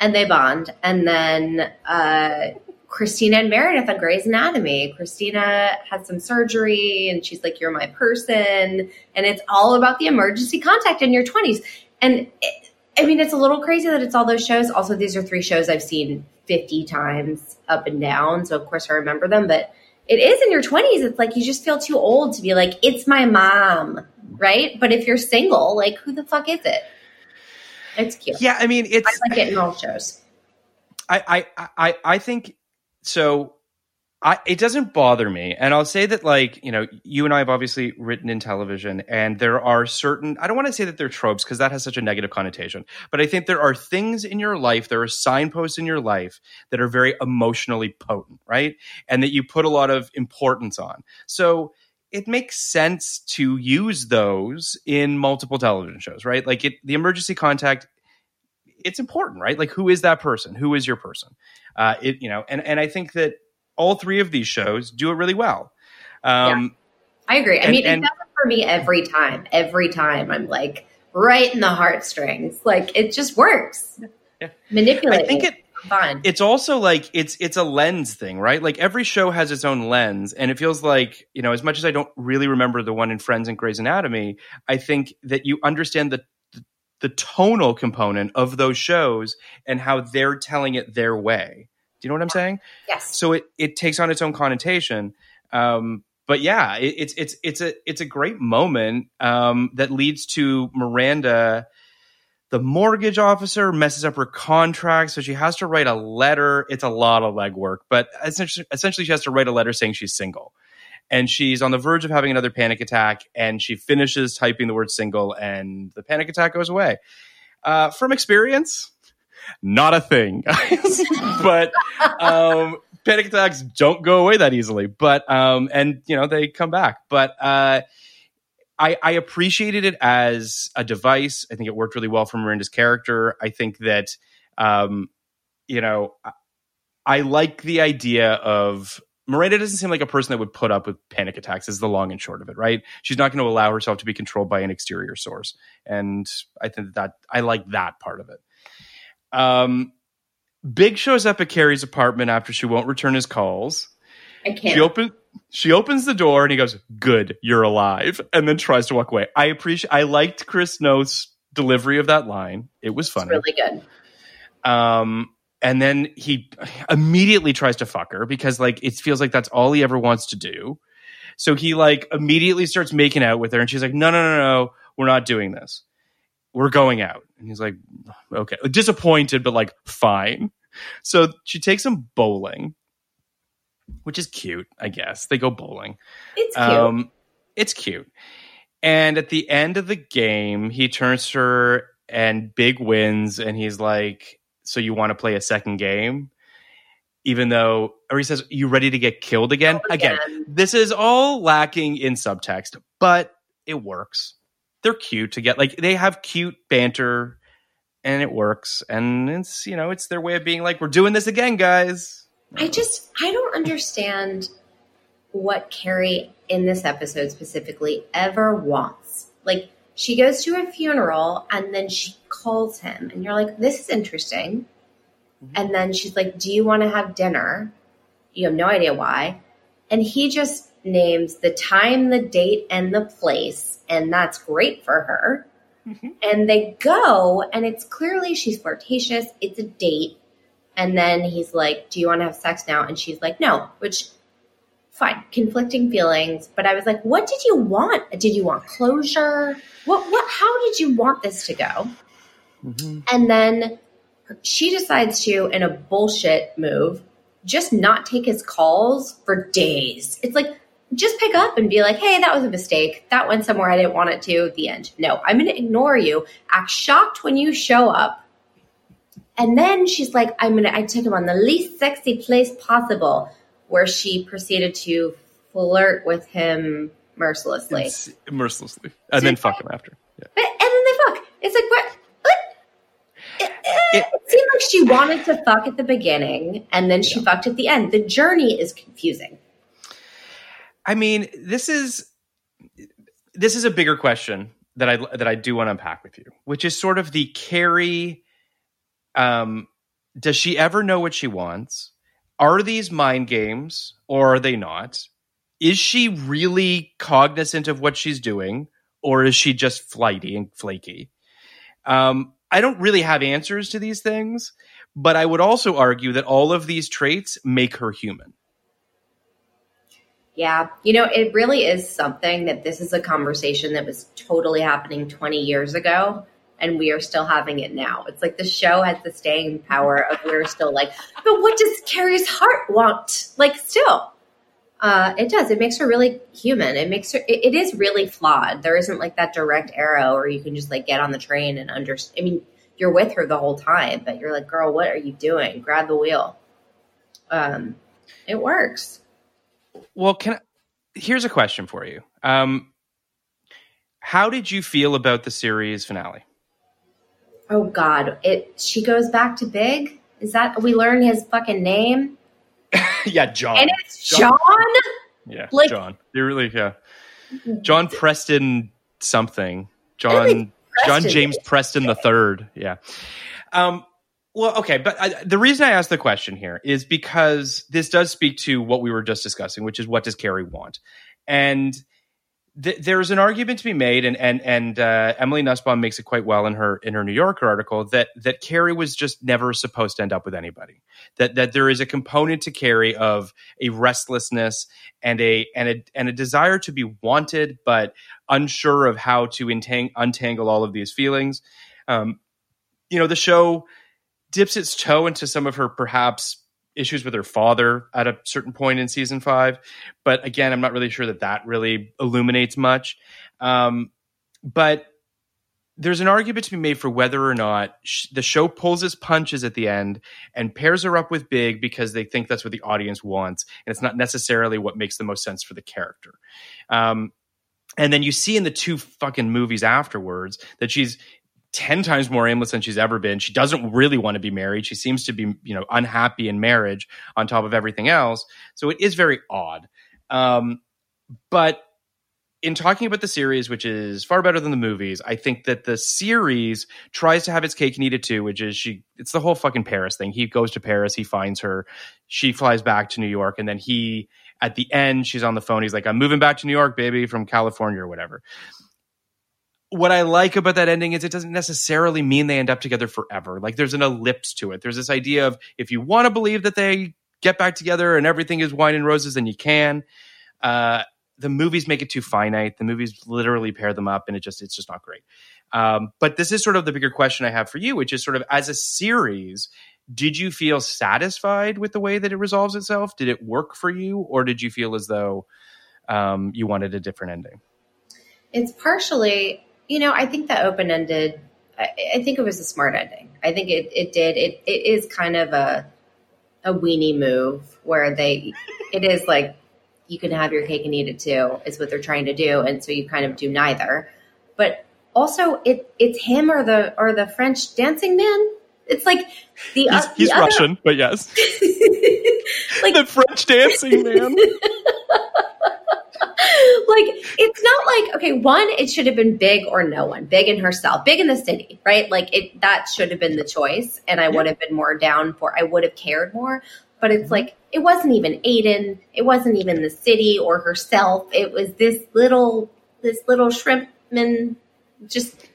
And they bond. And then uh, Cristina and Meredith on Grey's Anatomy. Cristina has some surgery and she's like, You're my person. And it's all about the emergency contact in your 20s. And it, I mean, it's a little crazy that it's all those shows. Also, these are three shows I've seen 50 times up and down. So, of course, I remember them. But it is in your 20s. It's like you just feel too old to be like, it's my mom, right? But if you're single, like, who the fuck is it? It's cute. Yeah, I mean, it's I like it in all shows. I I I I think so. I, it doesn't bother me. And I'll say that, like, you know, you and I have obviously written in television, and there are certain, I don't want to say that they're tropes because that has such a negative connotation, but I think there are things in your life, there are signposts in your life that are very emotionally potent, right? And that you put a lot of importance on. So it makes sense to use those in multiple television shows, right? Like, it, the emergency contact it's important, right? Like, who is that person? Who is your person? Uh, it, you know, and and I think that all three of these shows do it really well. Um, I agree. I and- mean, and- it does it for me every time. Every time I'm like right in the heartstrings. Like it just works. Yeah. Manipulating. I think it fun. it's also like it's it's a lens thing, right? Like every show has its own lens, and it feels like you know, as much as I don't really remember the one in Friends and Grey's Anatomy, I think that you understand the the tonal component of those shows and how they're telling it their way. Do you know what I'm saying? yes. so it it takes on its own connotation. Um, but yeah, it, it's it's it's a it's a great moment um, that leads to Miranda. The mortgage officer messes up her contract, so she has to write a letter. It's a lot of legwork, but essentially, essentially, she has to write a letter saying she's single, and she's on the verge of having another panic attack. And she finishes typing the word "single," and the panic attack goes away. Uh, from experience, not a thing, but um, panic attacks don't go away that easily. But um, and you know they come back. But uh, I, I appreciated it as a device. I think it worked really well for Miranda's character. I think that um, you know I, I like the idea of. Miranda doesn't seem like a person that would put up with panic attacks, is the long and short of it, right? She's not going to allow herself to be controlled by an exterior source. And I think that I like that part of it. Um, Big shows up at Carrie's apartment after she won't return his calls. I can't. She open she opens the door and he goes, "Good, you're alive," and then tries to walk away. I appreciate. I liked Chris Noth's delivery of that line. It was it's funny. really good. Um, and then he immediately tries to fuck her because like it feels like that's all he ever wants to do. So he like immediately starts making out with her, and she's like, "No, no, no, no, we're not doing this. We're going out." And he's like, "Okay," disappointed, but like fine. So she takes him bowling, which is cute, I guess. They go bowling. It's cute. Um, it's cute. And at the end of the game, he turns to her and Big wins, and he's like, "So you want to play a second game?" Even though, or he says, "You ready to get killed again?" Again, Again. this is all lacking in subtext, but it works. They're cute to get like they have cute banter, and it works. And it's you know it's their way of being like, "We're doing this again, guys." I just I don't understand what Carrie in this episode specifically ever wants. Like she goes to a funeral and then she calls him and you're like this is interesting. Mm-hmm. And then she's like do you want to have dinner? You have no idea why. And he just names the time, the date and the place and that's great for her. Mm-hmm. And they go and it's clearly she's flirtatious, it's a date. And then he's like, Do you want to have sex now? And she's like, No, which, fine, conflicting feelings. But I was like, What did you want? Did you want closure? What, what, how did you want this to go? Mm-hmm. And then she decides to, in a bullshit move, just not take his calls for days. It's like, just pick up and be like, hey, that was a mistake. That went somewhere I didn't want it to. The end. No, I'm going to ignore you. Act shocked when you show up. And then she's like, I'm gonna I took him on the least sexy place possible, where she proceeded to flirt with him mercilessly. It's mercilessly, and then fuck him after. Yeah. But, and then they fuck. It's like what what it, It- it seemed like she wanted to fuck at the beginning and then she fucked at the end. The journey is confusing. I mean, this is this is a bigger question that I that I do want to unpack with you, which is sort of the Carrie. Um, does she ever know what she wants? Are these mind games or are they not? Is she really cognizant of what she's doing, or is she just flighty and flaky? Um, I don't really have answers to these things, but I would also argue that all of these traits make her human. Yeah. You know, it really is something that this is a conversation that was totally happening 20 years ago and we are still having it now. It's like the show has the staying power of we're still like, but what does Carrie's heart want? Like, still. Uh, it does. It makes her really human. It makes her, it, it is really flawed. There isn't like that direct arrow or you can just like get on the train and understand. I mean, you're with her the whole time, but you're like, girl, what are you doing? Grab the wheel. Um, it works. Well, can I, here's a question for you. Um, how did you feel about the series finale? Oh God! It she goes back to Big. Is that we learn his fucking name? yeah, John. And it's John. Yeah, Like- John. You really, yeah. John Preston something. John? John James Preston the third. Yeah. Um. Well, okay, but I, the reason I asked the question here is because this does speak to what we were just discussing, which is what does Carrie want, and th- there's an argument to be made, and and and uh, Emily Nussbaum makes it quite well in her in her New Yorker article that that Carrie was just never supposed to end up with anybody. That that there is a component to Carrie of a restlessness and a and a and a desire to be wanted, but unsure of how to entang- untangle all of these feelings. Um, you know, the show dips its toe into some of her perhaps issues with her father at a certain point in season five. But again, I'm not really sure that that really illuminates much. Um, but there's an argument to be made for whether or not sh- the show pulls its punches at the end and pairs her up with Big because they think that's what the audience wants, and it's not necessarily what makes the most sense for the character. Um, and then you see in the two fucking movies afterwards that she's 10 times more aimless than she's ever been. She doesn't really want to be married. She seems to be, you know, unhappy in marriage on top of everything else. So it is very odd. Um, but in talking about the series, which is far better than the movies, I think that the series tries to have its cake and eat it too, which is she, it's the whole fucking Paris thing. He goes to Paris, he finds her, she flies back to New York, and then he, at the end, she's on the phone. He's like, I'm moving back to New York, baby, from California or whatever what I like about that ending is it doesn't necessarily mean they end up together forever. Like there's an ellipse to it. There's this idea of if you want to believe that they get back together and everything is wine and roses, then you can. Uh, the movies make it too finite. The movies literally pair them up, and it just it's just not great. Um, but this is sort of the bigger question I have for you, which is sort of as a series, did you feel satisfied with the way that it resolves itself? Did it work for you, or did you feel as though um, you wanted a different ending? It's partially, you know, I think the open ended. I, I think it was a smart ending. I think it it did. It it is kind of a a weenie move where they it is like you can have your cake and eat it too is what they're trying to do, and so you kind of do neither. But also, it it's him or the or the French dancing man. It's like the He's, uh, the he's other- Russian, but yes, like the French dancing man. like it's not like okay one it should have been big or no one big in herself big in the city right? Like it that should have been the choice and i would have been more down for i would have cared more but it's mm-hmm. like it wasn't even aidan it wasn't even the city or herself it was this little this little shrimpman just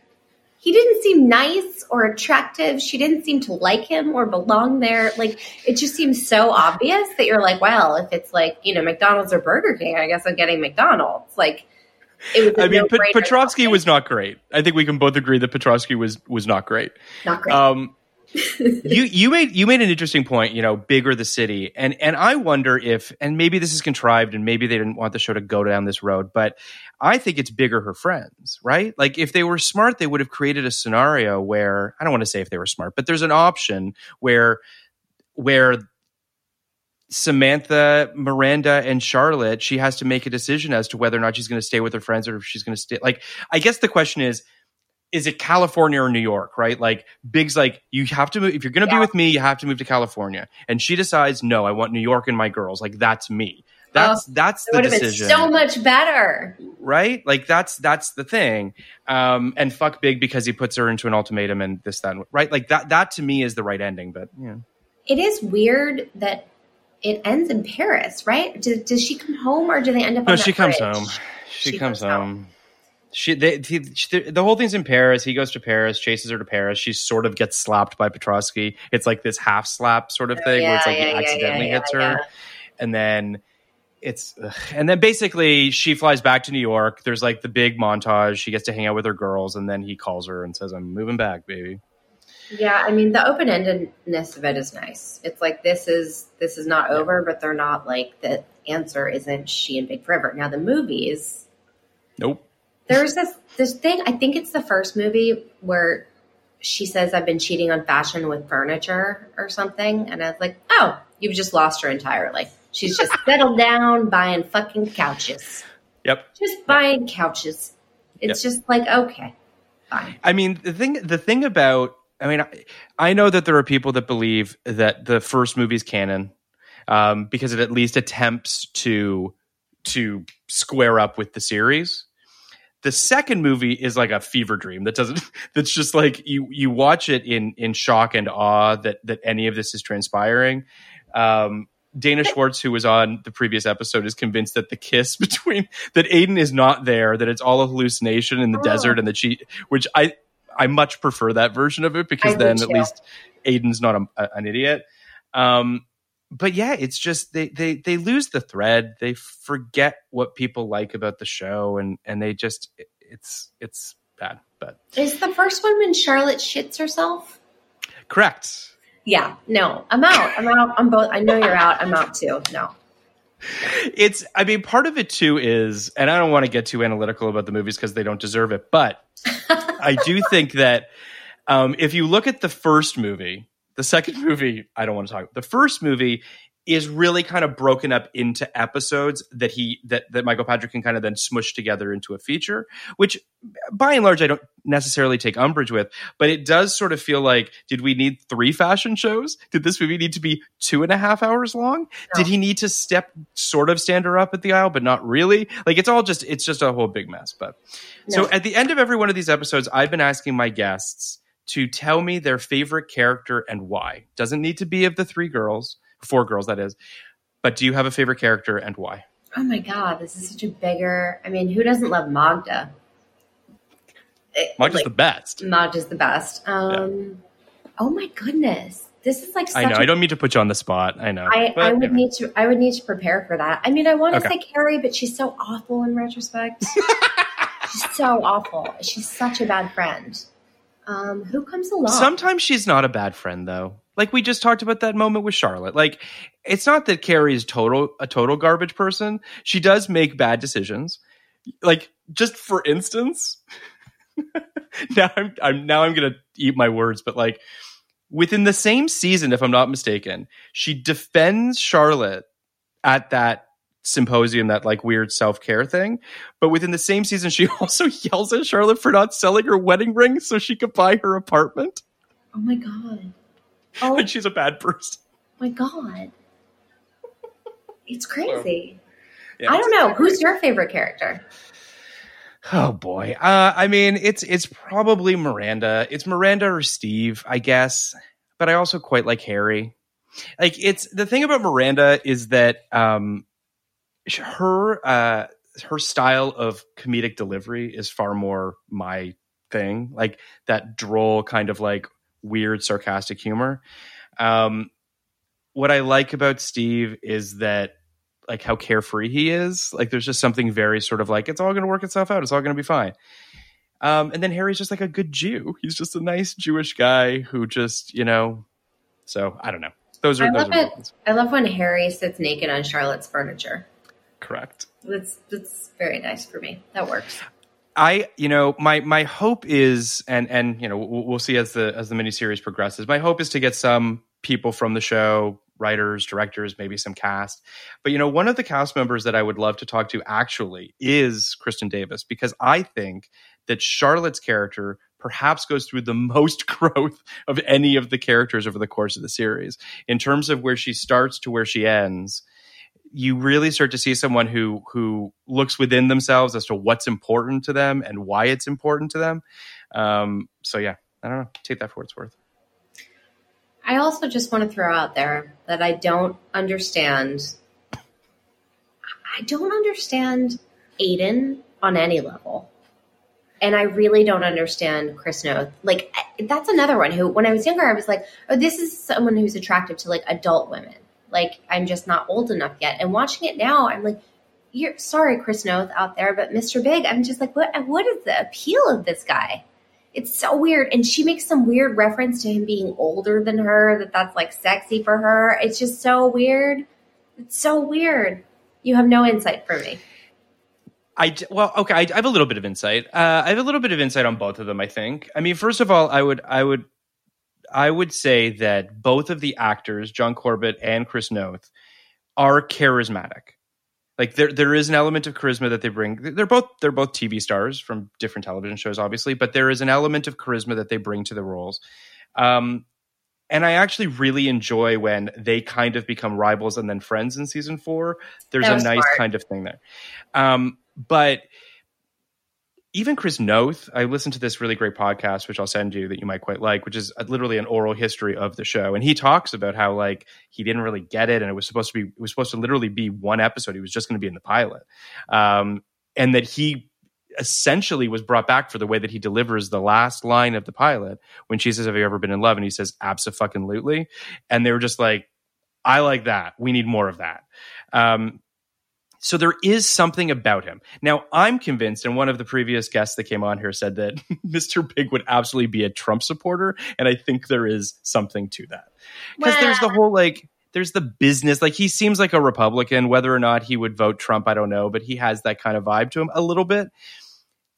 he didn't seem nice or attractive. She didn't seem to like him or belong there. Like it just seems so obvious that you're like, well, if it's like you know McDonald's or Burger King, I guess I'm getting McDonald's. Like it was. a I mean. Petrovsky was not great. I think we can both agree that Petrovsky was was not great. not great. Um, you you made you made an interesting point. You know, bigger the city, and and I wonder if, and maybe this is contrived, and maybe they didn't want the show to go down this road, but I think it's bigger her friends, right? Like if they were smart, they would have created a scenario where I don't want to say if they were smart, but there's an option where where Samantha, Miranda, and Charlotte, she has to make a decision as to whether or not she's going to stay with her friends or if she's going to stay. Like, I guess the question is, is it California or New York, right? Like, Big's like, you have to move. If you're going to be with me, you have to move to California. And she decides, no, I want New York and my girls. Like, that's me. That's that's the would have been decision, so much better. right? Like that's that's the thing. Um, and fuck Big because he puts her into an ultimatum and this that and- right. Like that that to me is the right ending. But yeah, It is weird that it ends in Paris, right? Does, does she come home or do they end up? no, she comes home. She, She comes comes home. She, they, he, she, the whole thing's in Paris. He goes to Paris, chases her to Paris. She sort of gets slapped by Petrovsky. It's like this half slap sort of oh, thing where it's like Oh, Yeah, he yeah, yeah, accidentally yeah, hits her, yeah. and then it's ugh. and then basically she flies back to New York. There's like the big montage. She gets to hang out with her girls, and then he calls her and says, "I'm moving back, baby." Yeah, I mean the open endedness of it is nice. It's like this is this is not over, but they're not like the answer isn't she and Big Forever. Now the movies, Nope. There's this this thing. I think it's the first movie where she says I've been cheating on fashion with furniture or something, and I was like, oh, you've just lost her entirely. She's just settled down buying fucking couches, Yep. just buying couches. It's just like okay, fine. I mean, the thing the thing about I mean, I, I know that there are people that believe that the first movie's canon um, because it at least attempts to to square up with the series. The second movie is like a fever dream that doesn't. That's just like you you watch it in in shock and awe that that any of this is transpiring. Um, Dana Schwartz, who was on the previous episode, is convinced that the kiss between that Aidan is not there, that it's all a hallucination in the Oh. desert, and that she, which I I much prefer that version of it because I then at least Aidan's not a, a- an idiot. Um, but yeah, it's just they they they lose the thread. They forget what people like about the show, and and they just it's it's bad. But Is the first one when Charlotte shits herself? correct. Yeah, no, I'm out. I'm out. I'm both. I know you're out. I'm out too. No. it's i mean part of it too is and i don't want to get too analytical about the movies because they don't deserve it but i do think that um, if you look at the first movie the second movie i don't want to talk the first movie is really kind of broken up into episodes that he that that michael patrick can kind of then smush together into a feature which by and large i don't necessarily take umbrage with but it does sort of feel like did we need three fashion shows? Did this movie need to be two and a half hours long? Did he need to step sort of stand her up at the aisle but not really? Like it's all just it's just a whole big mess but so at the end of every one of these episodes i've been asking my guests to tell me their favorite character and why doesn't need to be of the three girls four girls that is but do you have a favorite character and why Oh my god, this is such a bigger. I mean, who doesn't love Magda? It- Magda's like, the best Magda's the best. Um, Oh my goodness, this is like. Such i know a- I don't mean to put you on the spot i know I, I would anyway. need to. I would need to prepare for that. I mean, I want to Okay. say Carrie, but she's so awful in retrospect. she's so awful. She's such a bad friend. Um, who comes along? Sometimes she's not a bad friend though. Like we just talked about that moment with Charlotte. Like it's not that Carrie is total a total garbage person. She does make bad decisions. Like just for instance, now I'm I'm now I'm gonna eat my words, but like within the same season, if I'm not mistaken, she defends Charlotte at that symposium, that like weird self care thing. But within the same season, she also yells at Charlotte for not selling her wedding ring so she could buy her apartment. oh my god. Oh Like she's a bad person. my god. It's crazy. Yeah, I don't know. Who's your favorite character? Oh boy. Uh, I mean, it's it's probably Miranda. It's Miranda or Steve, I guess. But I also quite like Harry. Like it's the thing about Miranda is that um, her uh, her style of comedic delivery is far more my thing. Like that droll kind of like weird sarcastic humor. Um, what I like about Steve is that like how carefree he is. Like there's just something very sort of like it's all going to work itself out. It's all going to be fine. Um, and then Harry's just like a good Jew. He's just a nice Jewish guy who just you know. So I don't know. Those are I those love are it. I love when Harry sits naked on Charlotte's furniture. Correct. That's that's very nice for me. That works. I, you know, my my hope is, and and you know, we'll, we'll see as the as the miniseries progresses. My hope is to get some people from the show, writers, directors, maybe some cast. But you know, one of the cast members that I would love to talk to actually is Kristin Davis because I think that Charlotte's character perhaps goes through the most growth of any of the characters over the course of the series in terms of where she starts to where she ends you really start to see someone who who looks within themselves as to what's important to them and why it's important to them. Um, so yeah, I don't know. Take that for what it's worth. I also just want to throw out there that I don't understand. I don't understand Aidan on any level. And I really don't understand Chris Noth. Like, that's another one who, when I was younger, I was like, oh, this is someone who's attractive to like adult women. Like I'm just not old enough yet. And watching it now, I'm like, you're sorry, Chris Noth out there, but Mr. Big, I'm just like, what what is the appeal of this guy? It's so weird. And she makes some weird reference to him being older than her, that that's like sexy for her. It's just so weird. It's so weird. You have no insight for me. I well, okay. I, I have a little bit of insight. Uh, I have a little bit of insight on both of them. I think. I mean, first of all, I would, I would, I would say that both of the actors, John Corbett and Chris Noth, are charismatic. Like there, there is an element of charisma that they bring. They're both, they're both TV stars from different television shows, obviously, but there is an element of charisma that they bring to the roles. Um, and I actually really enjoy when they kind of become rivals and then friends in season four. There's a nice smart. kind of thing there. Um, but even Chris Noth, I listened to this really great podcast, which I'll send you that you might quite like, which is literally an oral history of the show. And he talks about how like he didn't really get it, and it was supposed to be it was supposed to literally be one episode. He was just going to be in the pilot, um, and that he essentially was brought back for the way that he delivers the last line of the pilot when she says, "Have you ever been in love?" and he says, "Absolutely," fucking lutely," and they were just like, "I like that. We need more of that." Um, so there is something about him. Now, I'm convinced, and one of the previous guests that came on here said that Mr. Big would absolutely be a Trump supporter, and I think there is something to that. Because there's the whole like there's the business like he seems like a Republican, whether or not he would vote Trump, I don't know, but he has that kind of vibe to him a little bit.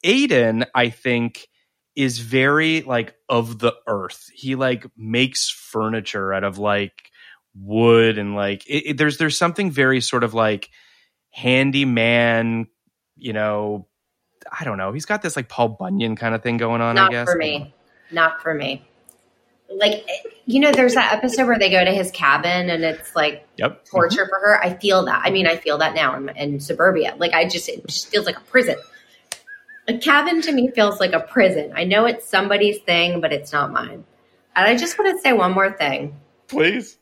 Aidan, I think, is very like of the earth. He like makes furniture out of like wood and like it, it- there's there's something very sort of like handyman, you know, I don't know. He's got this like Paul Bunyan kind of thing going on, I Not guess. for me. Not for me. Like, you know, there's that episode where they go to his cabin and it's like Yep. torture for her. I feel that. I mean, I feel that now in, in suburbia. Like, I just, it just feels like a prison. A cabin to me feels like a prison. I know it's somebody's thing, but it's not mine. And I just want to say one more thing. Please.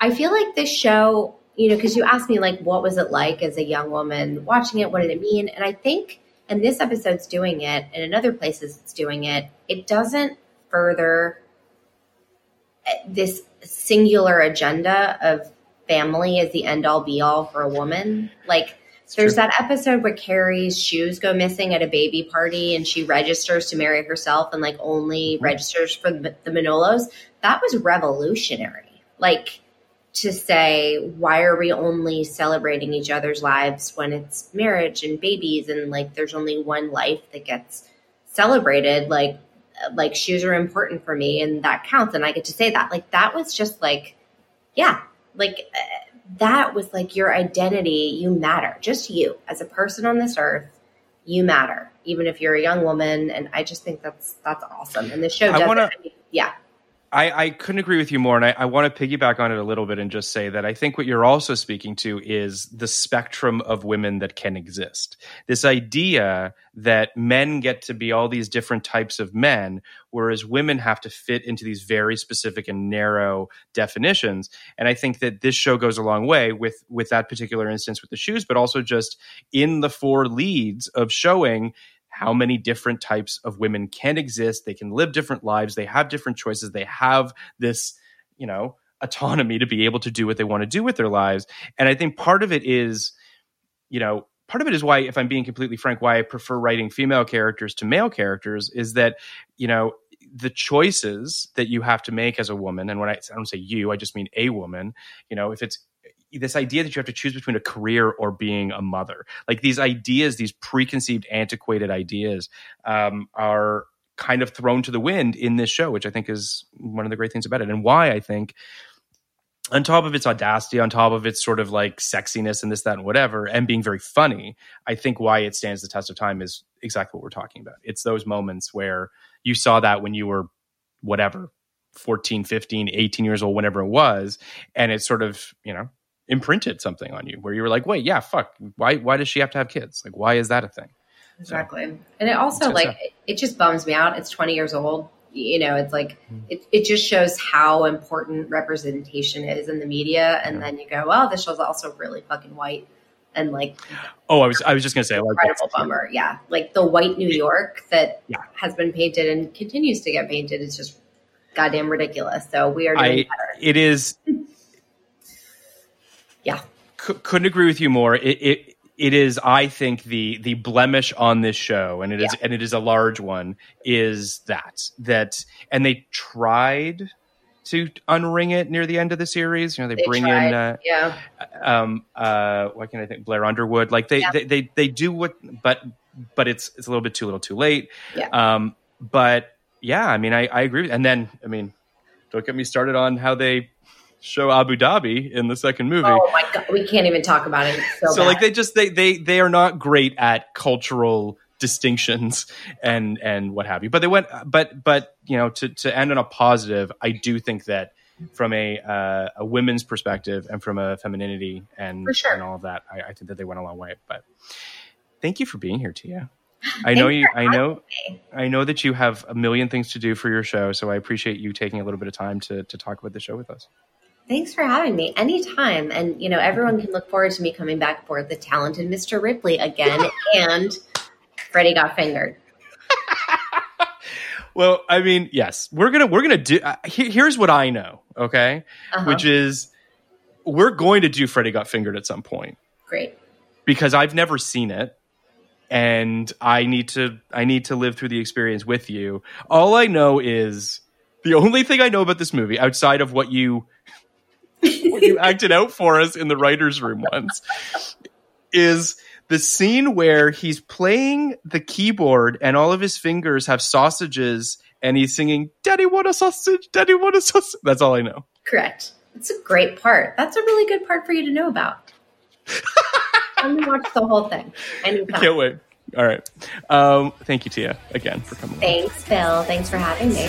I feel like this show, you know, because you asked me, like, what was it like as a young woman watching it? What did it mean? And I think, and this episode's doing it, and in other places it's doing it, it doesn't further eh, this singular agenda of family as the end all be all for a woman. Like, there's that episode where Carrie's shoes go missing at a baby party and she registers to marry herself and like only registers for the, the Manolos. That was revolutionary. Like to say, why are we only celebrating each other's lives when it's marriage and babies and like there's only one life that gets celebrated? Like, like shoes are important for me and that counts and I get to say that. Like that was just like, yeah, like uh, that was like your identity. You matter, just you as a person on this earth. You matter, even if you're a young woman. And I just think that's that's awesome. And the show does. wanna- it. I mean, yeah, I, I couldn't agree with you more, and I, I want to piggyback on it a little bit and just say that I think what you're also speaking to is the spectrum of women that can exist. This idea that men get to be all these different types of men, whereas women have to fit into these very specific and narrow definitions. And I think that this show goes a long way with with that particular instance with the shoes, but also just in the four leads of showing how many different types of women can exist. They can live different lives. They have different choices. They have this, you know, autonomy to be able to do what they want to do with their lives. And I think part of it is, you know, part of it is why, if I'm being completely frank, why I prefer writing female characters to male characters is that, you know, the choices that you have to make as a woman, and when I, I don't say you, I just mean a woman, you know, if it's this idea that you have to choose between a career or being a mother. Like these ideas these preconceived antiquated ideas um, are kind of thrown to the wind in this show which i think is one of the great things about it and why i think on top of its audacity on top of its sort of like sexiness and this that and whatever and being very funny i think why it stands the test of time is exactly what we're talking about. It's those moments where you saw that when you were whatever 14 15 18 years old whenever it was and it sort of you know imprinted something on you where you were like, wait, yeah, fuck. Why why does she have to have kids? Like why is that a thing? exactly. And it also like so- it, just bums me out. It's 20 years old. You know, it's like Hmm. it, it just shows how important representation is in the media. And then you go, well, this show's also really fucking white and like Oh, I was I was just gonna say like incredible bummer. Yeah, like the white New York that Yeah. has been painted and continues to get painted is just goddamn ridiculous. So we are doing I better. it is Yeah. C- couldn't agree with you more. It, it it is, I think, the the blemish on this show, and it is Yeah. and it is a large one. Is that that and they tried to unring it near the end of the series. You know, they, They bring tried. in uh, yeah. um uh what can't I think Blair Underwood. Like they, Yeah. they they they do what, but but it's it's a little bit too little, too late. Yeah. Um, but yeah, I mean, I I agree. And then I mean, don't get me started on how they show Abu Dhabi in the second movie Oh my god, we can't even talk about it. It's so, so like they just they they they are not great at cultural distinctions and and what have you but they went but but you know to to end on a positive i do think that from a uh, a women's perspective and from a femininity and sure. and all of that I, I think that they went a long way but thank you for being here tia i know you i know me. i know that you have a million things to do for your show so i appreciate you taking a little bit of time to to talk about the show with us Thanks for having me anytime. And, you know, everyone can look forward to me coming back for the talented Mr. Ripley again. and Freddy got fingered. Well, I mean, yes, we're gonna we're gonna do. Uh, here, here's what I know, okay, Uh-huh. which is we're going to do Freddy got fingered at some point Great. because I've never seen it, and I need to I need to live through the experience with you. All I know is the only thing I know about this movie outside of what you what you acted out for us in the writers' room once is the scene where he's playing the keyboard and all of his fingers have sausages and he's singing daddy want a sausage daddy want a sausage that's all i know Correct. It's a great part. That's a really good part for you to know about. I'm gonna watch the whole thing. Anytime. can't wait all right um thank you tia again for coming on. Thanks, Phil. Thanks for having me.